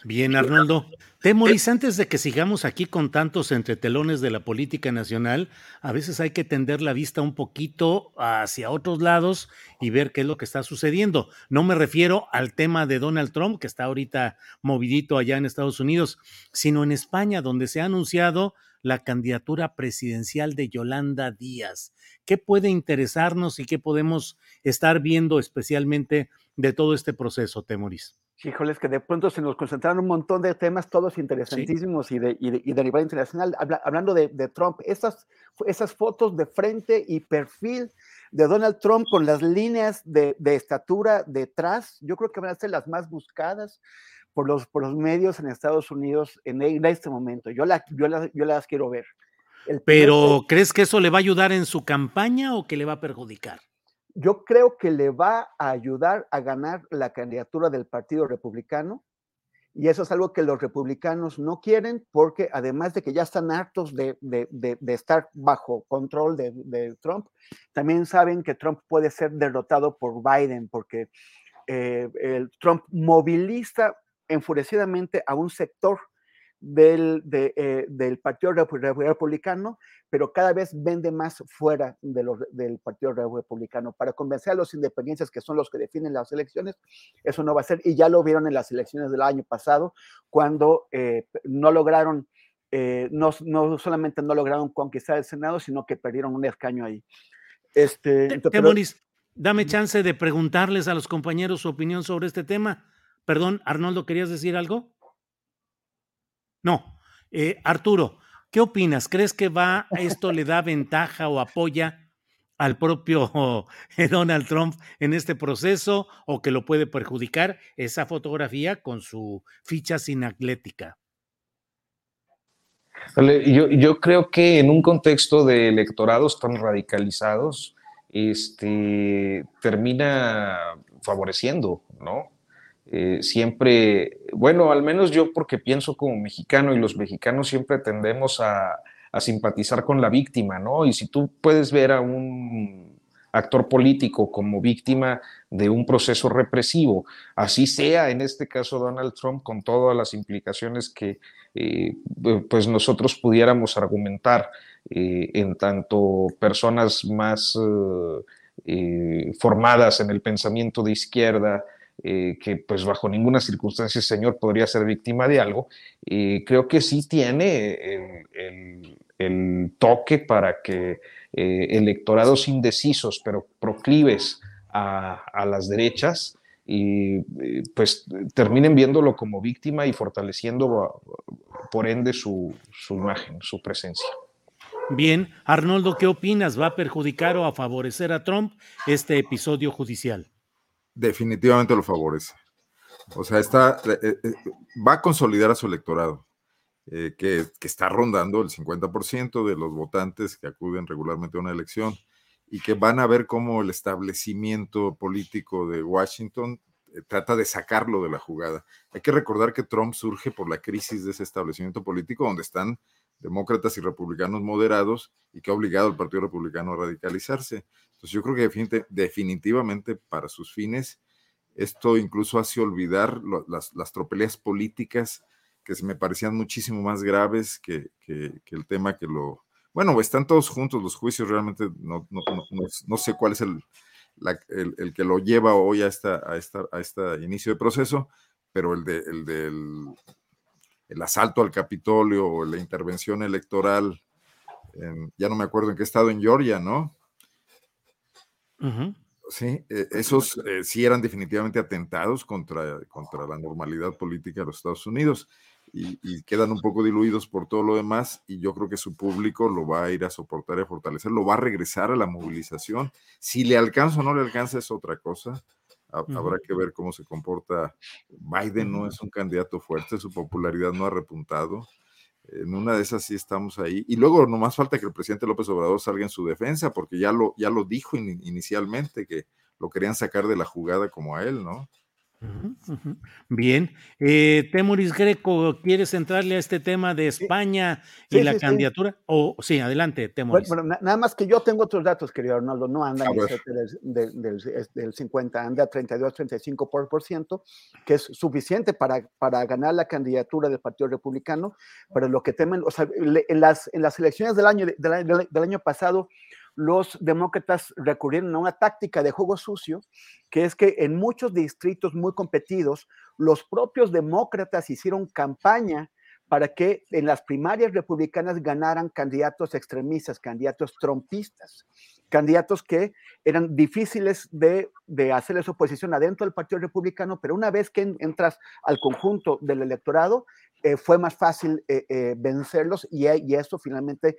Speaker 4: Bien, Arnoldo. Temoris, antes de que sigamos aquí con tantos entretelones de la política nacional, a veces hay que tender la vista un poquito hacia otros lados y ver qué es lo que está sucediendo. No me refiero al tema de Donald Trump, que está ahorita movidito allá en Estados Unidos, sino en España, donde se ha anunciado la candidatura presidencial de Yolanda Díaz. ¿Qué puede interesarnos y qué podemos estar viendo especialmente de todo este proceso, Temoris?
Speaker 6: Híjoles, que de pronto se nos concentraron un montón de temas, todos interesantísimos y, de, y, de, nivel internacional. hablando de, Trump, esas, esas fotos de frente y perfil de Donald Trump con las líneas de, estatura detrás, yo creo que van a ser las más buscadas por los, por los medios en Estados Unidos en, este momento. Yo, la, yo, yo las quiero ver.
Speaker 4: Pero, ¿crees que eso le va a ayudar en su campaña o que le va a perjudicar?
Speaker 6: Yo creo que le va a ayudar a ganar la candidatura del Partido Republicano. Y eso es algo que los republicanos no quieren porque además de que ya están hartos de, estar bajo control de, Trump, también saben que Trump puede ser derrotado por Biden porque eh, el Trump moviliza enfurecidamente a un sector del, eh, del Partido Republicano, pero cada vez vende más fuera de del Partido Republicano. Para convencer a los independientes, que son los que definen las elecciones, eso no va a ser, y ya lo vieron en las elecciones del año pasado, cuando eh, no lograron, eh, no, no, solamente no lograron conquistar el Senado, sino que perdieron un escaño ahí.
Speaker 4: Este, dame chance de preguntarles a los compañeros su opinión sobre este tema. Perdón, Arnoldo, ¿querías decir algo? No. Eh, Arturo, ¿qué opinas? ¿Crees que va esto le da ventaja o apoya al propio (laughs) Donald Trump en este proceso o que lo puede perjudicar esa fotografía con su ficha sin atlética?
Speaker 7: Yo, yo, creo que en un contexto de electorados tan radicalizados, este, termina favoreciendo, ¿no? Eh, siempre, bueno, al menos yo porque pienso como mexicano y los mexicanos siempre tendemos a, simpatizar con la víctima, ¿no? Y si tú puedes ver a un actor político como víctima de un proceso represivo, así sea en este caso Donald Trump, con todas las implicaciones que eh, pues nosotros pudiéramos argumentar eh, en tanto personas más formadas en el pensamiento de izquierda, eh, que pues bajo ninguna circunstancia el señor podría ser víctima de algo, eh, creo que sí tiene el, toque para que eh, electorados indecisos pero proclives a, las derechas y pues terminen viéndolo como víctima y fortaleciendo por ende su, su imagen, su presencia.
Speaker 4: Bien, Arnoldo, ¿qué opinas? ¿Va a perjudicar o a favorecer a Trump este episodio judicial?
Speaker 5: Definitivamente lo favorece. O sea, está, eh, eh, va a consolidar a su electorado, eh, que, está rondando el 50% de los votantes que acuden regularmente a una elección y que van a ver cómo el establecimiento político de Washington trata de sacarlo de la jugada. Hay que recordar que Trump surge por la crisis de ese establecimiento político donde están demócratas y republicanos moderados y que ha obligado al Partido Republicano a radicalizarse. Entonces yo creo que definitivamente para sus fines esto incluso hace olvidar las, las, tropelías políticas que se me parecían muchísimo más graves que, el tema que lo... Bueno, están todos juntos los juicios, realmente no, no, sé cuál es el, el, que lo lleva hoy a esta, a esta, a este inicio de proceso, pero el, de, el del el asalto al Capitolio o la intervención electoral, ya no me acuerdo en qué estado, en Georgia, ¿no? Sí, e, esos eh, sí eran definitivamente atentados contra, contra la normalidad política de los Estados Unidos y, quedan un poco diluidos por todo lo demás y yo creo que su público lo va a ir a soportar y a fortalecer, lo va a regresar a la movilización. Si le alcanza o no le alcanza es otra cosa. Habrá que ver cómo se comporta. Biden no es un candidato fuerte, su popularidad no ha repuntado. En una de esas sí estamos ahí. Y luego nomás falta que el presidente López Obrador salga en su defensa, porque ya lo, ya lo dijo inicialmente, que lo querían sacar de la jugada como a él, ¿no?
Speaker 4: Bien, eh, Temuris Greco, ¿quieres entrarle a este tema de España y la candidatura? O sí, adelante, Temuris.
Speaker 6: Bueno, nada más que yo tengo otros datos, querido Arnoldo, no anda del, del, 50, anda 32, 35%, que es suficiente para, para ganar la candidatura del Partido Republicano, pero lo que temen, o sea, en las, en las elecciones del año, del año pasado, los demócratas recurrieron a una táctica de juego sucio, que es que en muchos distritos muy competidos, los propios demócratas hicieron campaña para que en las primarias republicanas ganaran candidatos extremistas, candidatos trompistas, candidatos que eran difíciles de, hacerles oposición adentro del Partido Republicano, pero una vez que entras al conjunto del electorado, eh, fue más fácil eh, eh, vencerlos y, y, eso finalmente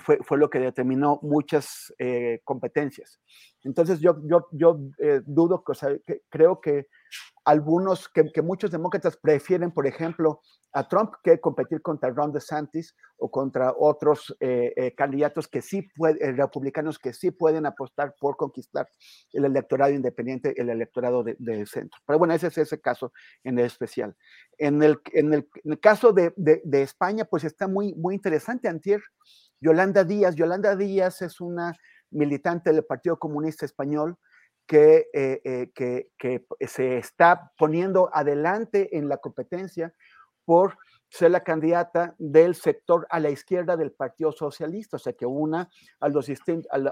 Speaker 6: fue, fue, lo que determinó muchas competencias. Entonces yo, yo, yo dudo, o sea, creo que algunos, que, muchos demócratas prefieren, por ejemplo, a Trump que competir contra Ron DeSantis o contra otros candidatos que sí pueden, republicanos que sí pueden apostar por conquistar el electorado independiente, el electorado de, de centro. Pero bueno, ese es ese caso en especial. En el, en el, caso de, de, España, pues está muy, muy interesante. Antier, Yolanda Díaz. Yolanda Díaz es una militante del Partido Comunista Español que, eh, eh, que, que, se está poniendo adelante en la competencia por ser la candidata del sector a la izquierda del Partido Socialista, o sea, que una a los a,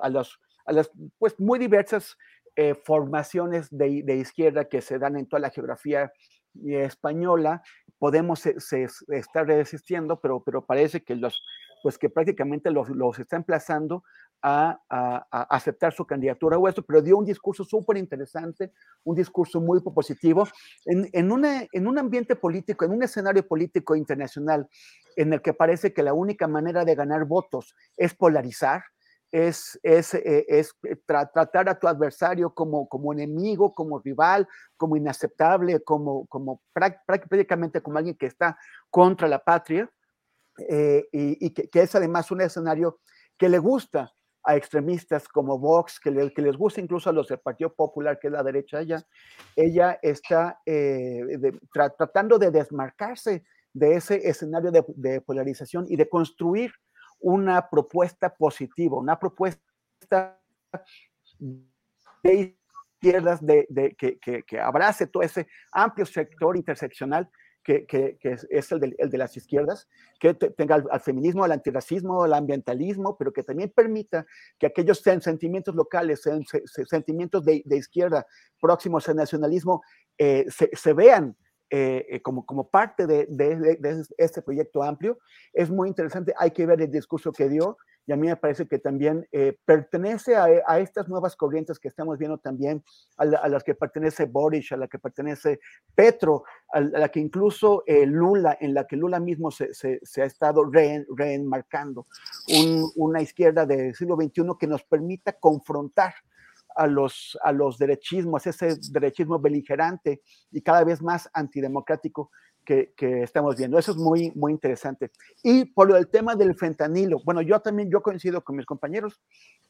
Speaker 6: a, los, a las pues muy diversas eh, formaciones de, de, izquierda que se dan en toda la geografía española, Podemos se, estar resistiendo, pero, pero parece que los, pues que prácticamente los, los está emplazando a, a, aceptar su candidatura o esto, pero dio un discurso súper interesante, un discurso muy positivo, en, en, una, en un ambiente político, en un escenario político internacional en el que parece que la única manera de ganar votos es polarizar, es, es, eh, es eh, tratar a tu adversario como, como enemigo, como rival, como inaceptable, como, como prácticamente como alguien que está contra la patria, eh, y, que, es además un escenario que le gusta a extremistas como Vox, que, que, les gusta incluso a los del Partido Popular, que es la derecha ella, ella está tratando de desmarcarse de ese escenario de, de polarización y de construir una propuesta positiva, una propuesta de izquierdas de, que, abrace todo ese amplio sector interseccional que, es, el de, las izquierdas, que tenga al, feminismo, al antirracismo, al ambientalismo, pero que también permita que aquellos sentimientos locales, sentimientos de, izquierda próximos al nacionalismo, eh, se, vean eh, eh, como, como parte de, de, este proyecto amplio. Es muy interesante, hay que ver el discurso que dio y a mí me parece que también eh, pertenece a, a, estas nuevas corrientes que estamos viendo también, a, las que pertenece Boris, a la que pertenece Petro, a, la que incluso Lula, en la que Lula mismo se ha estado reenmarcando, una izquierda del siglo XXI que nos permita confrontar a los, a los derechismos, ese derechismo beligerante y cada vez más antidemocrático que, que, estamos viendo. Eso es muy, muy interesante. Y por el tema del fentanilo, bueno, yo también, yo coincido con mis compañeros,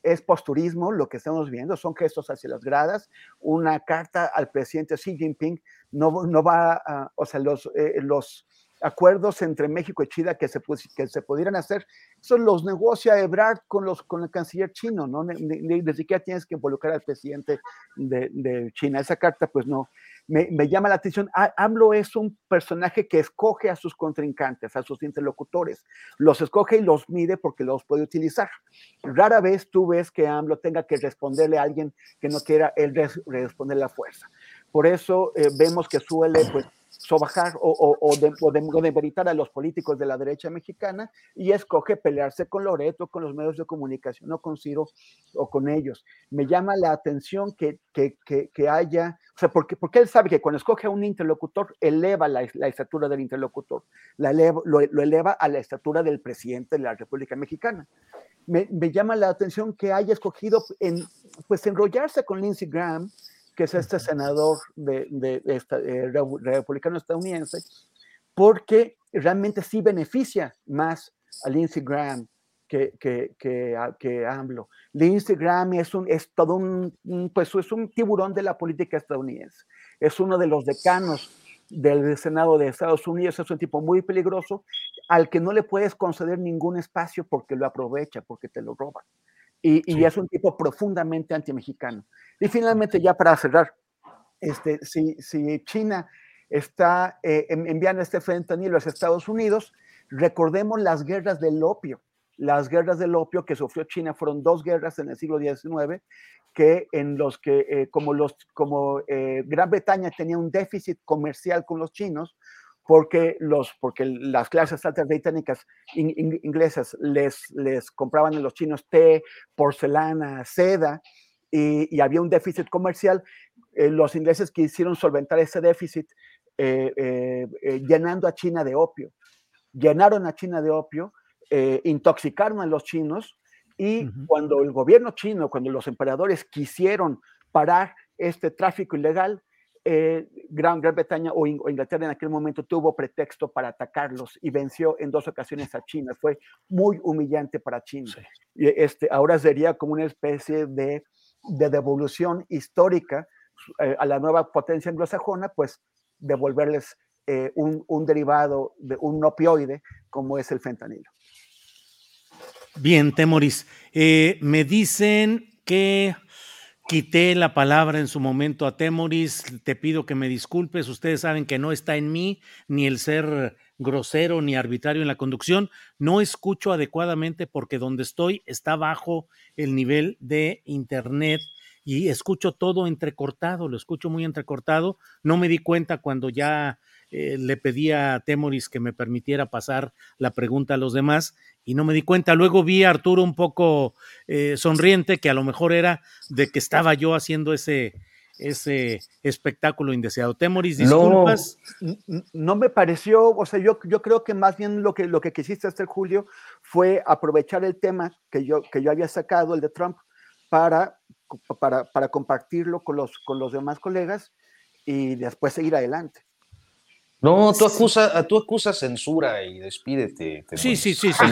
Speaker 6: es posturismo lo que estamos viendo, son gestos hacia las gradas, una carta al presidente Xi Jinping, no, no va a, o sea, los, eh, los acuerdos entre México y China que se, que se pudieran hacer, eso los negocia Ebrard con, los, con el canciller chino, ¿no? Ni, siquiera tienes que involucrar al presidente de, de China. Esa carta, pues no, me, me, llama la atención. AMLO es un personaje que escoge a sus contrincantes, a sus interlocutores, los escoge y los mide porque los puede utilizar. Rara vez tú ves que AMLO tenga que responderle a alguien que no quiera él responderle a fuerza. Por eso eh, vemos que suele, pues, sobajar o, o, de, o, a los políticos de la derecha mexicana y escoge pelearse con Loreto, con los medios de comunicación, o con Ciro o con ellos. Me llama la atención que, que, que, haya, o sea, porque, porque él sabe que cuando escoge a un interlocutor, eleva la, la estatura del interlocutor, la eleva, lo, lo, eleva a la estatura del presidente de la República Mexicana. Me, me llama la atención que haya escogido en, pues enrollarse con Lindsey Graham, que es este senador de, de, eh, republicano estadounidense, porque realmente sí beneficia más a Lindsey Graham que, que, que, que AMLO. Lindsey Graham es, un, es todo un, pues es un tiburón de la política estadounidense. Es uno de los decanos del Senado de Estados Unidos, es un tipo muy peligroso al que no le puedes conceder ningún espacio porque lo aprovecha, porque te lo roba. Y, y es un tipo profundamente anti-mexicano. Y finalmente, ya para cerrar, este, si, si China está eh, enviando este fentanilo a los Estados Unidos, recordemos las guerras del opio. Las guerras del opio que sufrió China fueron dos guerras en el siglo XIX, que en los que, eh, como, los, como eh, Gran Bretaña tenía un déficit comercial con los chinos, porque, los, porque las clases altas británicas inglesas les, les compraban a los chinos té, porcelana, seda, y, había un déficit comercial. Eh, los ingleses quisieron solventar ese déficit eh, eh, llenando a China de opio. Llenaron a China de opio, intoxicaron a los chinos y cuando el gobierno chino, cuando los emperadores quisieron parar este tráfico ilegal, Gran, Gran, Bretaña o, Inglaterra en aquel momento tuvo pretexto para atacarlos y venció en dos ocasiones a China. Fue muy humillante para China. Y este, ahora sería como una especie de de devolución histórica eh, a la nueva potencia anglosajona, pues devolverles eh, un, un, derivado de un opioide como es el fentanilo.
Speaker 4: Bien, Temoris. Eh, me dicen que quité la palabra en su momento a Temoris. Te pido que me disculpes. Ustedes saben que no está en mí ni el ser grosero ni arbitrario en la conducción. No escucho adecuadamente porque donde estoy está bajo el nivel de internet y escucho todo entrecortado, lo escucho muy entrecortado. No me di cuenta cuando ya eh, le pedí a Temoris que me permitiera pasar la pregunta a los demás y no me di cuenta. Luego vi a Arturo un poco eh, sonriente, que a lo mejor era de que estaba yo haciendo ese, ese espectáculo indeseado. Temoris, disculpas.
Speaker 6: No, me pareció, o sea, yo, yo creo que más bien lo que, lo que quisiste hacer, Julio, fue aprovechar el tema que yo, que yo había sacado, el de Trump, para, para, para compartirlo con los, con los demás colegas y después seguir adelante.
Speaker 7: No, tú acusas, tú acusas censura y despídete.
Speaker 4: sí, sí, sí, sí,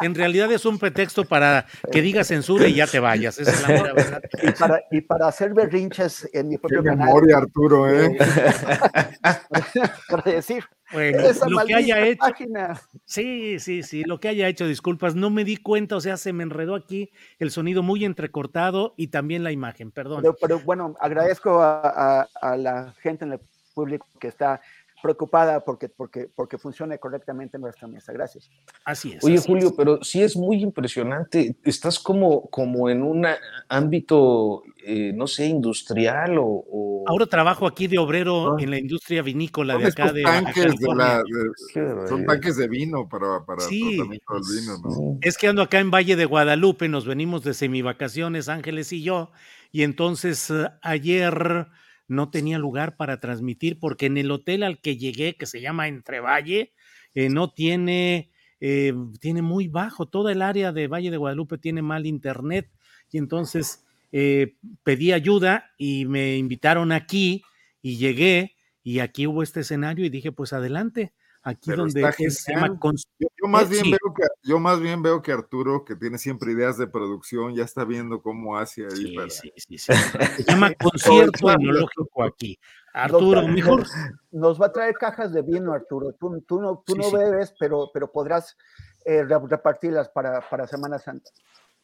Speaker 4: En realidad es un pretexto para que digas censura y ya te vayas. Esa es la verdad.
Speaker 6: Y para, y para hacer berrinches en mi propio
Speaker 5: Qué memoria, Arturo, ¿eh? (laughs)
Speaker 6: para decir.
Speaker 4: Bueno, lo que haya hecho. Página. Sí, sí, sí, lo que haya hecho, disculpas, no me di cuenta, o sea, se me enredó aquí el sonido muy entrecortado y también la imagen, perdón.
Speaker 6: Pero, bueno, agradezco a, a la gente en el público que está preocupada porque, porque, porque funcione correctamente nuestra mesa. Gracias.
Speaker 4: Así es.
Speaker 7: Oye, Julio, pero sí es muy impresionante. Estás como, como en un ámbito, eh, no sé, industrial o,
Speaker 4: Ahora trabajo aquí de obrero ah. en la industria vinícola de acá de,
Speaker 5: tanques Son tanques de vino para, para sí. el vino, ¿no?
Speaker 4: Es que ando acá en Valle de Guadalupe, nos venimos de semivacaciones, Ángeles y yo, y entonces eh, ayer no tenía lugar para transmitir porque en el hotel al que llegué, que se llama Entrevalle, eh, no tiene, eh, tiene muy bajo, toda el área de Valle de Guadalupe tiene mal internet. Y entonces eh, pedí ayuda y me invitaron aquí y llegué y aquí hubo este escenario y dije, pues adelante, aquí donde se llama
Speaker 5: yo, más bien veo que yo más bien veo que Arturo que tiene siempre ideas de producción ya está viendo cómo hace ahí
Speaker 4: sí, para... sí, sí, se llama (laughs) concierto etnológico aquí. Arturo mejor
Speaker 6: nos va a traer cajas de vino Arturo. Tú, tú no tú no bebes pero pero podrás eh, repartirlas para para Semana Santa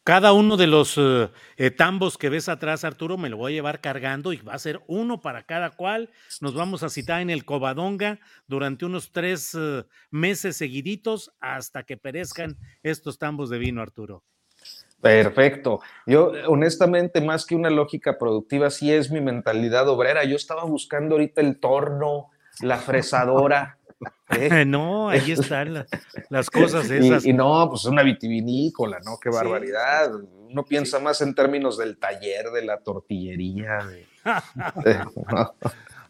Speaker 4: cada uno de los eh, tambos que ves atrás, Arturo, me lo voy a llevar cargando y va a ser uno para cada cual. Nos vamos a citar en el Covadonga durante unos tres eh, meses seguiditos hasta que perezcan estos tambos de vino, Arturo.
Speaker 7: Perfecto. Yo, honestamente, más que una lógica productiva, sí es mi mentalidad obrera. Yo estaba buscando ahorita el torno, la fresadora.
Speaker 4: ¿Eh? (laughs) No, ahí están las, (laughs) cosas esas.
Speaker 7: Y, no, pues una vitivinícola, ¿no? Qué barbaridad. Uno piensa más en términos del taller, de la tortillería. (laughs)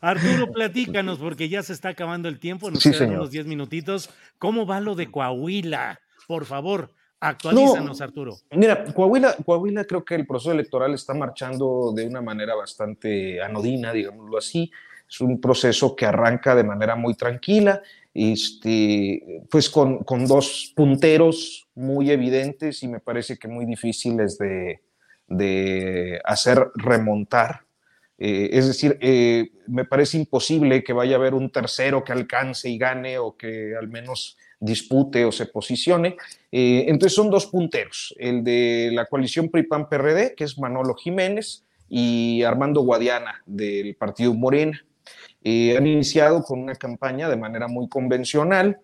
Speaker 4: Arturo, platícanos, porque ya se está acabando el tiempo, nos quedan unos 10 minutitos. ¿Cómo va lo de Coahuila? Por favor, actualízanos, Arturo.
Speaker 7: Mira, Coahuila, Coahuila creo que el proceso electoral está marchando de una manera bastante anodina, digámoslo así. Es un proceso que arranca de manera muy tranquila, este, pues con, con dos punteros muy evidentes y me parece que muy difíciles de, de hacer remontar. Eh, es decir, eh, me parece imposible que vaya a haber un tercero que alcance y gane o que al menos dispute o se posicione. Eh, entonces son dos punteros, el de la coalición PRI-PAN-PRD, que es Manolo Jiménez, y Armando Guadiana del partido Morena. Han iniciado con una campaña de manera muy convencional,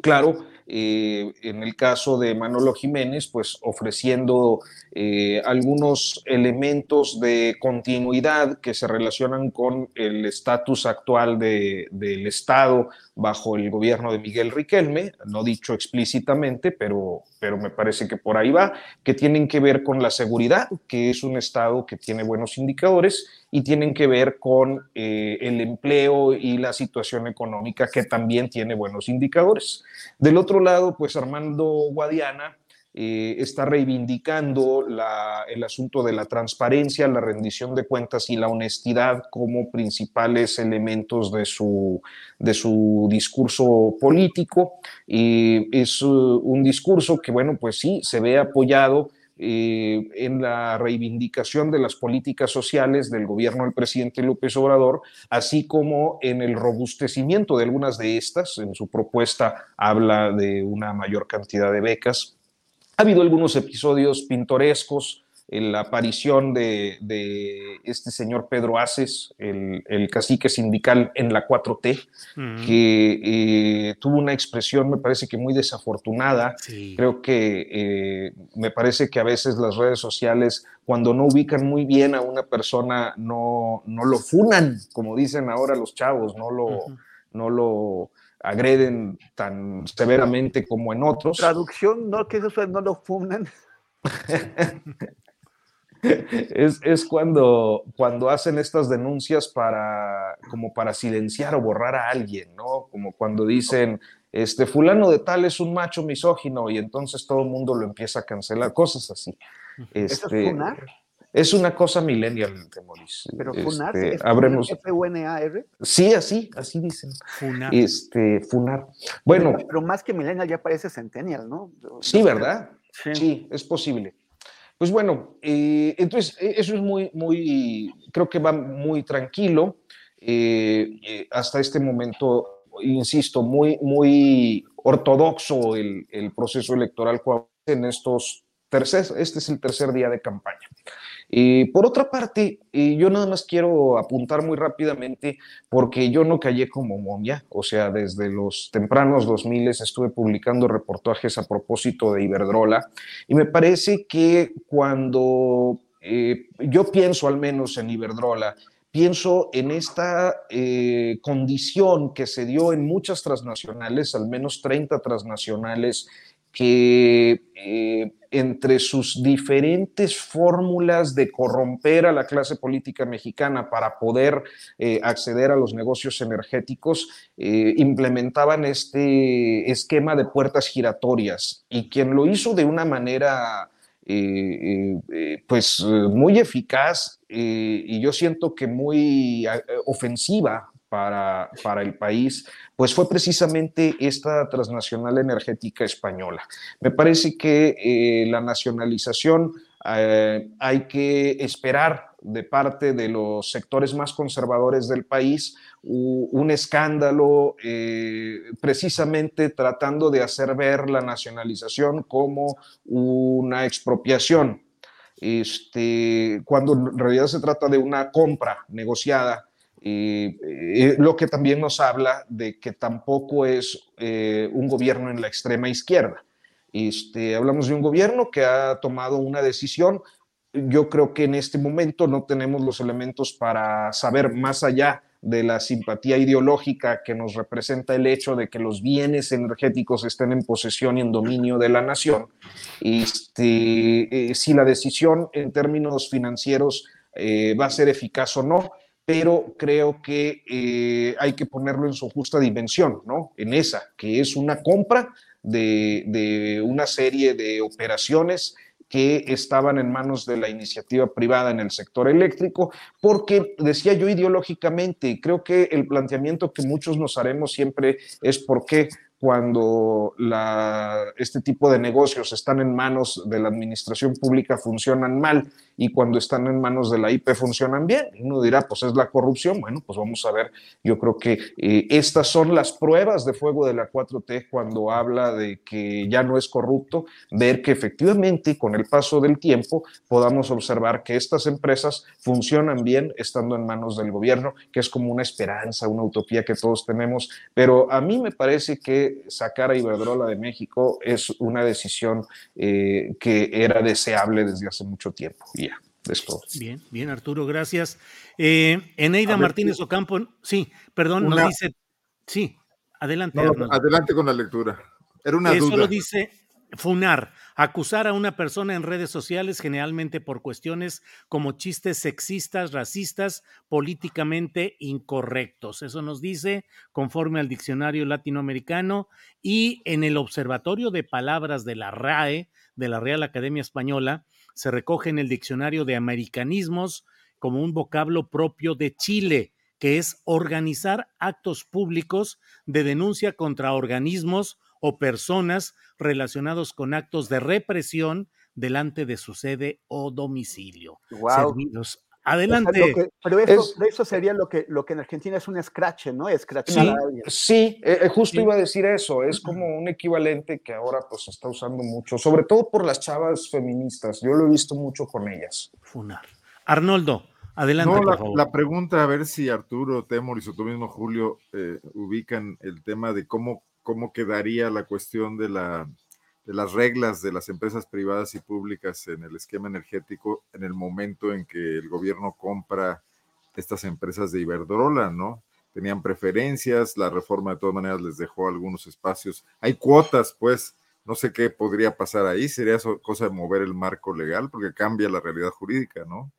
Speaker 7: claro, eh, en el caso de Manolo Jiménez, pues ofreciendo eh, algunos elementos de continuidad que se relacionan con el estatus actual del Estado bajo el gobierno de Miguel Riquelme, no dicho explícitamente, pero, pero me parece que por ahí va, que tienen que ver con la seguridad, que es un Estado que tiene buenos indicadores, y tienen que ver con eh, el empleo y la situación económica que también tiene buenos indicadores. Del otro lado, pues Armando Guadiana eh, está reivindicando el asunto de la transparencia, la rendición de cuentas y la honestidad como principales elementos de su, de su discurso político. y es uh, un discurso que, bueno, pues sí, se ve apoyado eh, en la reivindicación de las políticas sociales del gobierno del presidente López Obrador, así como en el robustecimiento de algunas de estas. En su propuesta habla de una mayor cantidad de becas. Ha habido algunos episodios pintorescos la aparición de, este señor Pedro Aces, el, cacique sindical en la 4T, que eh, tuvo una expresión, me parece que muy desafortunada. Creo que eh, me parece que a veces las redes sociales, cuando no ubican muy bien a una persona, no, no lo funan, como dicen ahora los chavos, no lo, no lo agreden tan severamente como en otros.
Speaker 6: Traducción, no que eso no lo funan. (laughs)
Speaker 7: es, cuando, cuando hacen estas denuncias para, como para silenciar o borrar a alguien, ¿no? Como cuando dicen, este, fulano de tal es un macho misógino y entonces todo el mundo lo empieza a cancelar, cosas así. Este, es funar? Es una cosa millennial, Maurice.
Speaker 6: Pero funar, este, ¿es F-U-N-A-R?
Speaker 7: Sí, así, así dicen. Funar. Este, funar. Bueno.
Speaker 6: Pero, más que millennial ya parece centennial, ¿no?
Speaker 7: Sí, ¿verdad? sí es posible. Pues bueno, eh, entonces e, eso es muy, muy, creo que va muy tranquilo. Eh, eh, hasta este momento, insisto, muy, muy ortodoxo el, el proceso electoral en estos tercer, este es el tercer día de campaña. Eh, por otra parte, eh, yo nada más quiero apuntar muy rápidamente porque yo no callé como momia, o sea, desde los tempranos 2000 estuve publicando reportajes a propósito de Iberdrola y me parece que cuando eh, yo pienso al menos en Iberdrola, pienso en esta condición que se dio en muchas transnacionales, al menos 30 transnacionales, que eh, entre sus diferentes fórmulas de corromper a la clase política mexicana para poder eh, acceder a los negocios energéticos, eh, implementaban este esquema de puertas giratorias. Y quien lo hizo de una manera pues muy eficaz y yo siento que muy ofensiva para, para, el país, pues fue precisamente esta transnacional energética española. Me parece que eh, la nacionalización eh, hay que esperar de parte de los sectores más conservadores del país un escándalo eh, precisamente tratando de hacer ver la nacionalización como una expropiación. Este, cuando en realidad se trata de una compra negociada eh, lo que también nos habla de que tampoco es eh, un gobierno en la extrema izquierda. Este, hablamos de un gobierno que ha tomado una decisión. Yo creo que en este momento no tenemos los elementos para saber más allá de la simpatía ideológica que nos representa el hecho de que los bienes energéticos estén en posesión y en dominio de la nación, este, eh, si la decisión en términos financieros eh, va a ser eficaz o no, pero creo que eh, hay que ponerlo en su justa dimensión, ¿no? En esa, que es una compra de, de una serie de operaciones que estaban en manos de la iniciativa privada en el sector eléctrico, porque decía yo ideológicamente, creo que el planteamiento que muchos nos haremos siempre es por qué cuando este tipo de negocios están en manos de la administración pública funcionan mal y cuando están en manos de la IP funcionan bien. Uno dirá, pues es la corrupción. Bueno, pues vamos a ver. Yo creo que eh, estas son las pruebas de fuego de la 4T cuando habla de que ya no es corrupto, ver que efectivamente con el paso del tiempo podamos observar que estas empresas funcionan bien estando en manos del gobierno, que es como una esperanza, una utopía que todos tenemos. Pero a mí me parece que sacar a Iberdrola de México es una decisión eh, que era deseable desde hace mucho tiempo. ya, es todo.
Speaker 4: Bien, bien, Arturo, gracias. Eh, Eneida Martínez Ocampo, sí, perdón, nos dice, sí, adelante.
Speaker 5: adelante con la lectura. Era una
Speaker 4: Eso
Speaker 5: duda.
Speaker 4: lo dice Funar, acusar a una persona en redes sociales generalmente por cuestiones como chistes sexistas, racistas, políticamente incorrectos. Eso nos dice conforme al diccionario latinoamericano y en el Observatorio de Palabras de la RAE, de la Real Academia Española, se recoge en el diccionario de americanismos como un vocablo propio de Chile, que es organizar actos públicos de denuncia contra organismos o personas relacionados con actos de represión delante de su sede o domicilio.
Speaker 6: Wow.
Speaker 4: Servidos. Adelante.
Speaker 6: O sea, que, pero eso, es, eso, sería lo que, lo que en Argentina es un scratch, ¿no? Scratch
Speaker 7: sí, sí eh, justo sí. iba a decir eso. Es como un equivalente que ahora pues se está usando mucho, sobre todo por las chavas feministas. Yo lo he visto mucho con ellas.
Speaker 4: Funar. Arnoldo, Adelante,
Speaker 5: no, la,
Speaker 4: por favor.
Speaker 5: la, pregunta, a ver si Arturo Temoris o tú mismo, Julio, eh, ubican el tema de cómo, cómo quedaría la cuestión de, la, de las reglas de las empresas privadas y públicas en el esquema energético en el momento en que el gobierno compra estas empresas de Iberdrola, ¿no? Tenían preferencias, la reforma de todas maneras les dejó algunos espacios. Hay cuotas, pues, no sé qué podría pasar ahí, sería cosa de mover el marco legal, porque cambia la realidad jurídica, ¿no?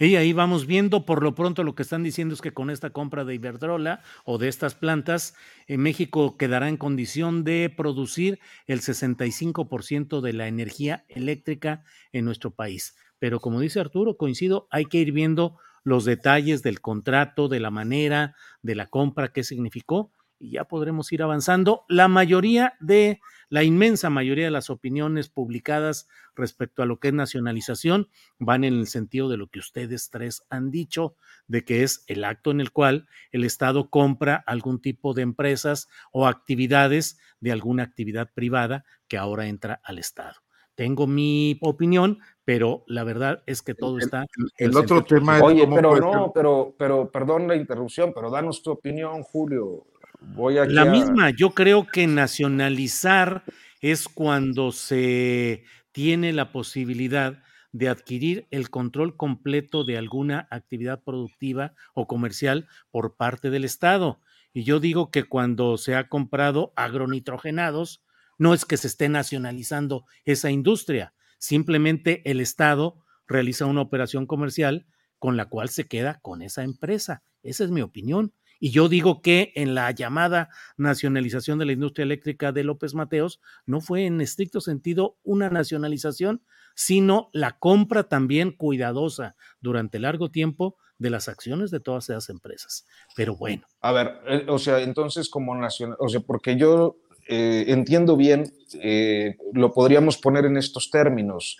Speaker 4: Y ahí vamos viendo, por lo pronto lo que están diciendo es que con esta compra de Iberdrola o de estas plantas, en México quedará en condición de producir el 65% de la energía eléctrica en nuestro país. Pero como dice Arturo, coincido, hay que ir viendo los detalles del contrato, de la manera, de la compra, qué significó, y ya podremos ir avanzando. La mayoría de, la inmensa mayoría de las opiniones publicadas respecto a lo que es nacionalización van en el sentido de lo que ustedes tres han dicho, de que es el acto en el cual el Estado compra algún tipo de empresas o actividades de alguna actividad privada que ahora entra al Estado. Tengo mi opinión, pero la verdad es que todo está.
Speaker 5: El, el otro tema es.
Speaker 7: Oye, pero no, pero, pero, perdón la interrupción, pero danos tu opinión, Julio. Voy
Speaker 4: la a... misma, yo creo que nacionalizar es cuando se tiene la posibilidad de adquirir el control completo de alguna actividad productiva o comercial por parte del Estado. Y yo digo que cuando se ha comprado agronitrogenados, no es que se esté nacionalizando esa industria, simplemente el Estado realiza una operación comercial con la cual se queda con esa empresa. Esa es mi opinión. Y yo digo que en la llamada nacionalización de la industria eléctrica de López Mateos no fue en estricto sentido una nacionalización, sino la compra también cuidadosa durante largo tiempo de las acciones de todas esas empresas. Pero bueno.
Speaker 7: A ver, eh, o sea, entonces como nacional, o sea, porque yo eh, entiendo bien, eh, lo podríamos poner en estos términos.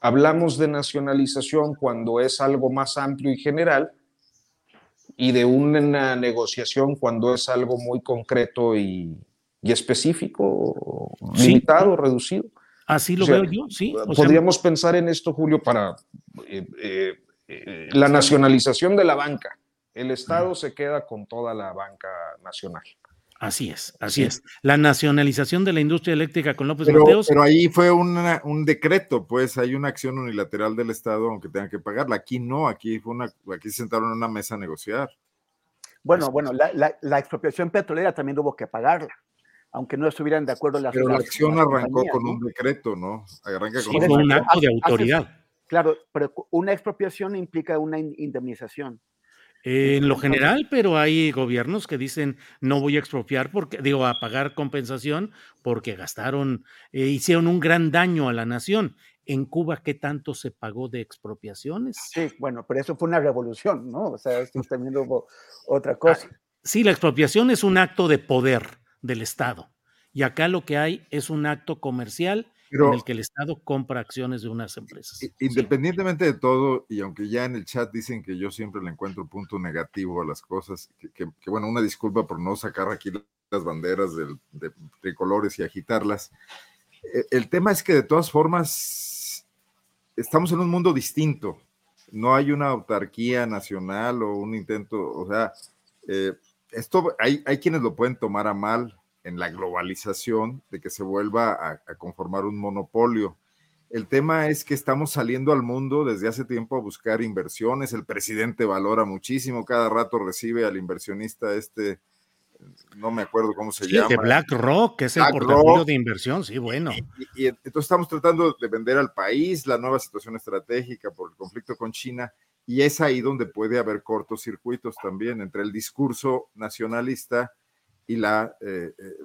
Speaker 7: Hablamos de nacionalización cuando es algo más amplio y general, y de una negociación cuando es algo muy concreto y, y específico, sí. limitado, reducido.
Speaker 4: Así lo o sea, veo yo, sí.
Speaker 7: O podríamos sea, pensar en esto, Julio, para eh, eh, eh, la nacionalización de la banca. El Estado se queda con toda la banca nacional.
Speaker 4: Así es, así sí. es. La nacionalización de la industria eléctrica con López
Speaker 5: pero,
Speaker 4: Mateos.
Speaker 5: Pero ahí fue una, un decreto, pues hay una acción unilateral del Estado, aunque tengan que pagarla. Aquí no, aquí fue una, aquí se sentaron en una mesa a negociar.
Speaker 6: Bueno, bueno, la, la, la, expropiación petrolera también hubo que pagarla, aunque no estuvieran de acuerdo las
Speaker 5: Pero la acción arrancó con ¿no? un decreto, ¿no?
Speaker 4: Arranca con sí, un, un acto de autoridad. Hace,
Speaker 6: claro, pero una expropiación implica una indemnización.
Speaker 4: Eh, en lo general, pero hay gobiernos que dicen no voy a expropiar porque digo a pagar compensación porque gastaron, eh, hicieron un gran daño a la nación. En Cuba, ¿qué tanto se pagó de expropiaciones?
Speaker 6: Sí, bueno, pero eso fue una revolución, ¿no? O sea, esto también hubo otra cosa.
Speaker 4: Ah, sí, la expropiación es un acto de poder del Estado. Y acá lo que hay es un acto comercial pero, en el que el Estado compra acciones de unas empresas.
Speaker 5: Independientemente sí. de todo, y aunque ya en el chat dicen que yo siempre le encuentro punto negativo a las cosas, que, que, que bueno, una disculpa por no sacar aquí las banderas de, de tricolores y agitarlas. Eh, El tema es que de todas formas estamos en un mundo distinto. No hay una autarquía nacional o un intento, o sea, eh, esto hay, hay quienes lo pueden tomar a mal en la globalización de que se vuelva a, a, conformar un monopolio. El tema es que estamos saliendo al mundo desde hace tiempo a buscar inversiones. El presidente valora muchísimo, cada rato recibe al inversionista este, no me acuerdo cómo se
Speaker 4: sí,
Speaker 5: llama.
Speaker 4: De BlackRock, que es Black el portafolio Rock. de inversión, sí, bueno.
Speaker 5: Y, y, entonces estamos tratando de vender al país la nueva situación estratégica por el conflicto con China, y es ahí donde puede haber cortocircuitos también entre el discurso nacionalista y la, eh, eh,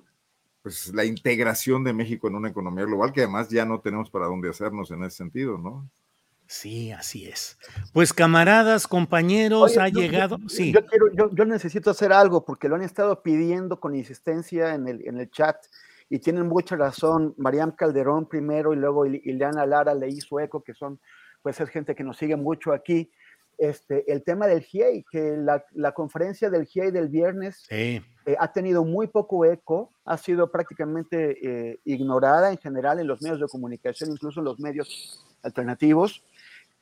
Speaker 5: pues, la integración de México en una economía global, que además ya no tenemos para dónde hacernos en ese sentido, ¿no?
Speaker 4: Sí, así es. Pues camaradas, compañeros, Oye, ha
Speaker 6: yo,
Speaker 4: llegado.
Speaker 6: Yo,
Speaker 4: sí.
Speaker 6: Yo, quiero, yo, yo, necesito hacer algo porque lo han estado pidiendo con insistencia en el, en el chat y tienen mucha razón. Mariam Calderón primero y luego Ileana Lara le hizo eco, que son, pues es gente que nos sigue mucho aquí. Este, el tema del GIEI, que la, la conferencia del GIEI del viernes
Speaker 4: sí.
Speaker 6: eh, ha tenido muy poco eco, ha sido prácticamente eh, ignorada en general en los medios de comunicación, incluso en los medios alternativos.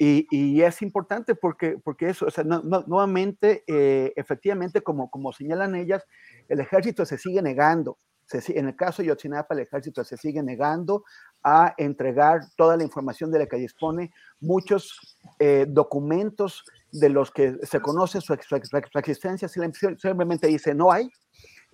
Speaker 6: Y, y, es importante porque, porque eso, o sea, no, no, nuevamente, eh, efectivamente, como, como señalan ellas, el ejército se sigue negando. Se, en el caso de Yotzinapa, el ejército se sigue negando a entregar toda la información de la que dispone, muchos eh, documentos de los que se conoce su, existencia, simplemente dice no hay,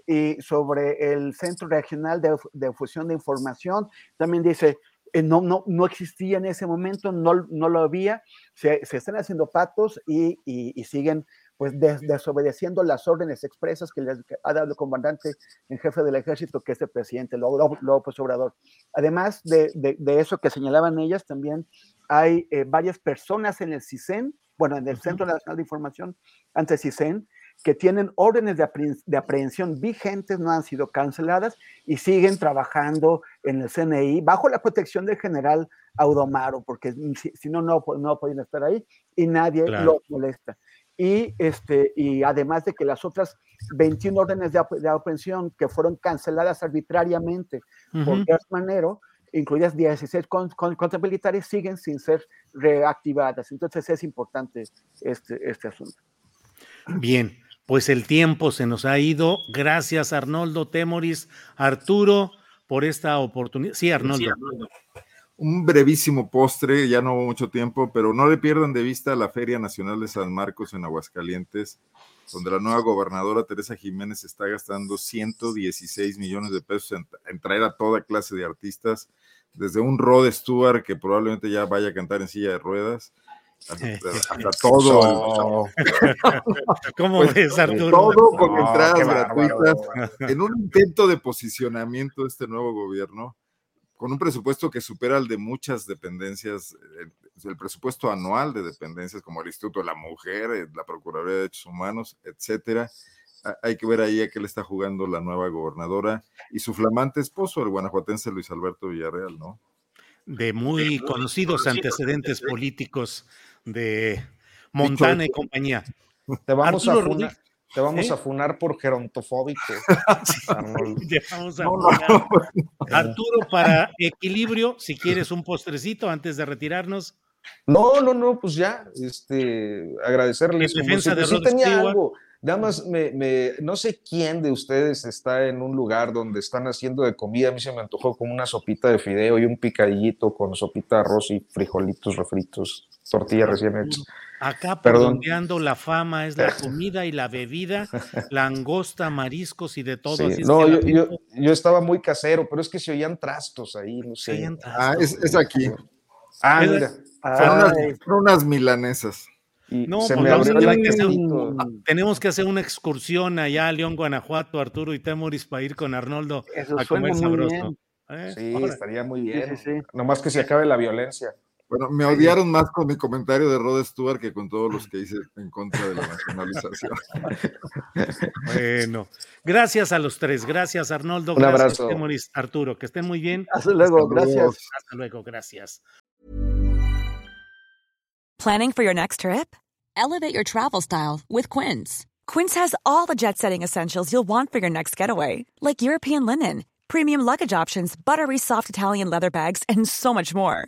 Speaker 6: y sobre el Centro Regional de, de Fusión de Información, también dice eh, no, no, no existía en ese momento, no, no lo había, se, se están haciendo patos y, y siguen pues des, desobedeciendo las órdenes expresas que les ha dado el comandante en jefe del ejército, que es el presidente López Obrador. Además de, de, de, eso que señalaban ellas, también hay eh, varias personas en el CISEN, bueno, en el Centro Nacional de Información, ante CISEN, que tienen órdenes de, apre de, aprehensión vigentes, no han sido canceladas y siguen trabajando en el CNI bajo la protección del general Audomaro, porque si, si no, no, no pueden estar ahí y nadie claro. los molesta. Y, este, y además de que las otras 21 órdenes de, de aprehensión que fueron canceladas arbitrariamente uh -huh. por Gertz Manero, incluidas 16 con, con, contra militares, siguen sin ser reactivadas. Entonces es importante este, este asunto.
Speaker 4: Bien, pues el tiempo se nos ha ido. Gracias, Arnoldo Temoris. Arturo, por esta oportunidad. Sí, Arnoldo. Sí, Arnoldo.
Speaker 5: Un brevísimo postre, ya no hubo mucho tiempo, pero no le pierdan de vista la Feria Nacional de San Marcos en Aguascalientes, donde la nueva gobernadora Teresa Jiménez está gastando 116 millones de pesos en, en traer a toda clase de artistas, desde un Rod Stewart que probablemente ya vaya a cantar en silla de ruedas, hasta, hasta (laughs) todo. (laughs)
Speaker 4: ¿Cómo pues, ves, Arturo?
Speaker 5: Todo con no, entradas gratuitas, en un intento de posicionamiento de este nuevo gobierno, con un presupuesto que supera el de muchas dependencias, el presupuesto anual de dependencias como el Instituto de la Mujer, eh, la Procuraduría de Derechos Humanos, etcétera. Hay que ver ahí a qué le está jugando la nueva gobernadora y su flamante esposo, el guanajuatense Luis Alberto Villarreal, ¿no?
Speaker 4: de muy conocidos antecedentes políticos de Montana y compañía.
Speaker 7: Te vamos, a funar, te vamos ¿Eh? a funar por gerontofóbico. (laughs)
Speaker 4: sí, vamos a no, no, Arturo, para equilibrio, si quieres un postrecito antes de retirarnos.
Speaker 7: No, no, no, pues ya, este, agradecerles.
Speaker 4: En defensa de
Speaker 7: sí tenía algo. Nada más, me, me, no sé quién de ustedes está en un lugar donde están haciendo de comida. A mí se me antojó como una sopita de fideo y un picadillito con sopita de arroz y frijolitos refritos. tortillas recién hechas.
Speaker 4: Acá
Speaker 7: Perdón.
Speaker 4: perdondeando la fama es la (laughs) comida y la bebida, langosta, mariscos y de todo.
Speaker 7: Sí,
Speaker 4: así es
Speaker 7: No,
Speaker 4: que
Speaker 7: yo, yo, yo estaba muy casero, pero es que se oían trastos ahí, no sé.
Speaker 4: oían
Speaker 5: Ah, es, es aquí.
Speaker 7: Ah, mira.
Speaker 5: Son unas,
Speaker 6: Ay,
Speaker 5: son unas milanesas.
Speaker 7: y
Speaker 4: No,
Speaker 7: se
Speaker 4: pues
Speaker 7: me
Speaker 4: vamos a
Speaker 7: abrió el
Speaker 4: tener que hacer
Speaker 7: apetito.
Speaker 4: Tenemos que hacer una excursión allá a León, Guanajuato, Arturo y Temoris para ir con Arnoldo
Speaker 6: Eso
Speaker 4: a comer sabroso. ¿Eh?
Speaker 7: Sí, estaría muy
Speaker 6: Sí,
Speaker 7: bien.
Speaker 6: sí, sí.
Speaker 7: Nomás que se acabe la violencia.
Speaker 5: Bueno, me odiaron más con mi comentario de Rod Stewart que con todos los (laughs) que hice en contra de la nacionalización. (laughs)
Speaker 4: Bueno, gracias a los tres. Gracias, Arnoldo.
Speaker 7: Un
Speaker 4: gracias,
Speaker 7: abrazo.
Speaker 4: Temoris, Arturo. Que estén muy bien.
Speaker 6: Hasta luego,
Speaker 5: Hasta luego.
Speaker 6: gracias.
Speaker 4: Hasta luego. Gracias.
Speaker 8: Planning for your next trip? Elevate your travel style with Quince. Quince has all the jet setting essentials you'll want for your next getaway, like European linen, premium luggage options, buttery soft Italian leather bags, and so much more.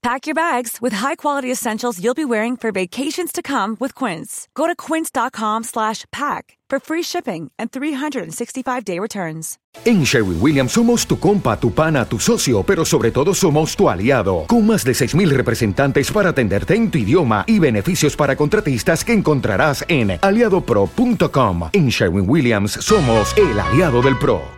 Speaker 8: Pack your bags with high-quality essentials you'll be wearing for vacations to come with Quince. Go to quince.com slash pack for free shipping and 365-day returns.
Speaker 9: En Sherwin Williams somos tu compa, tu pana, tu socio, pero sobre todo somos tu aliado, con más de 6.000 representantes para atenderte en tu idioma y beneficios para contratistas que encontrarás en aliadopro.com. En Sherwin Williams somos el aliado del PRO.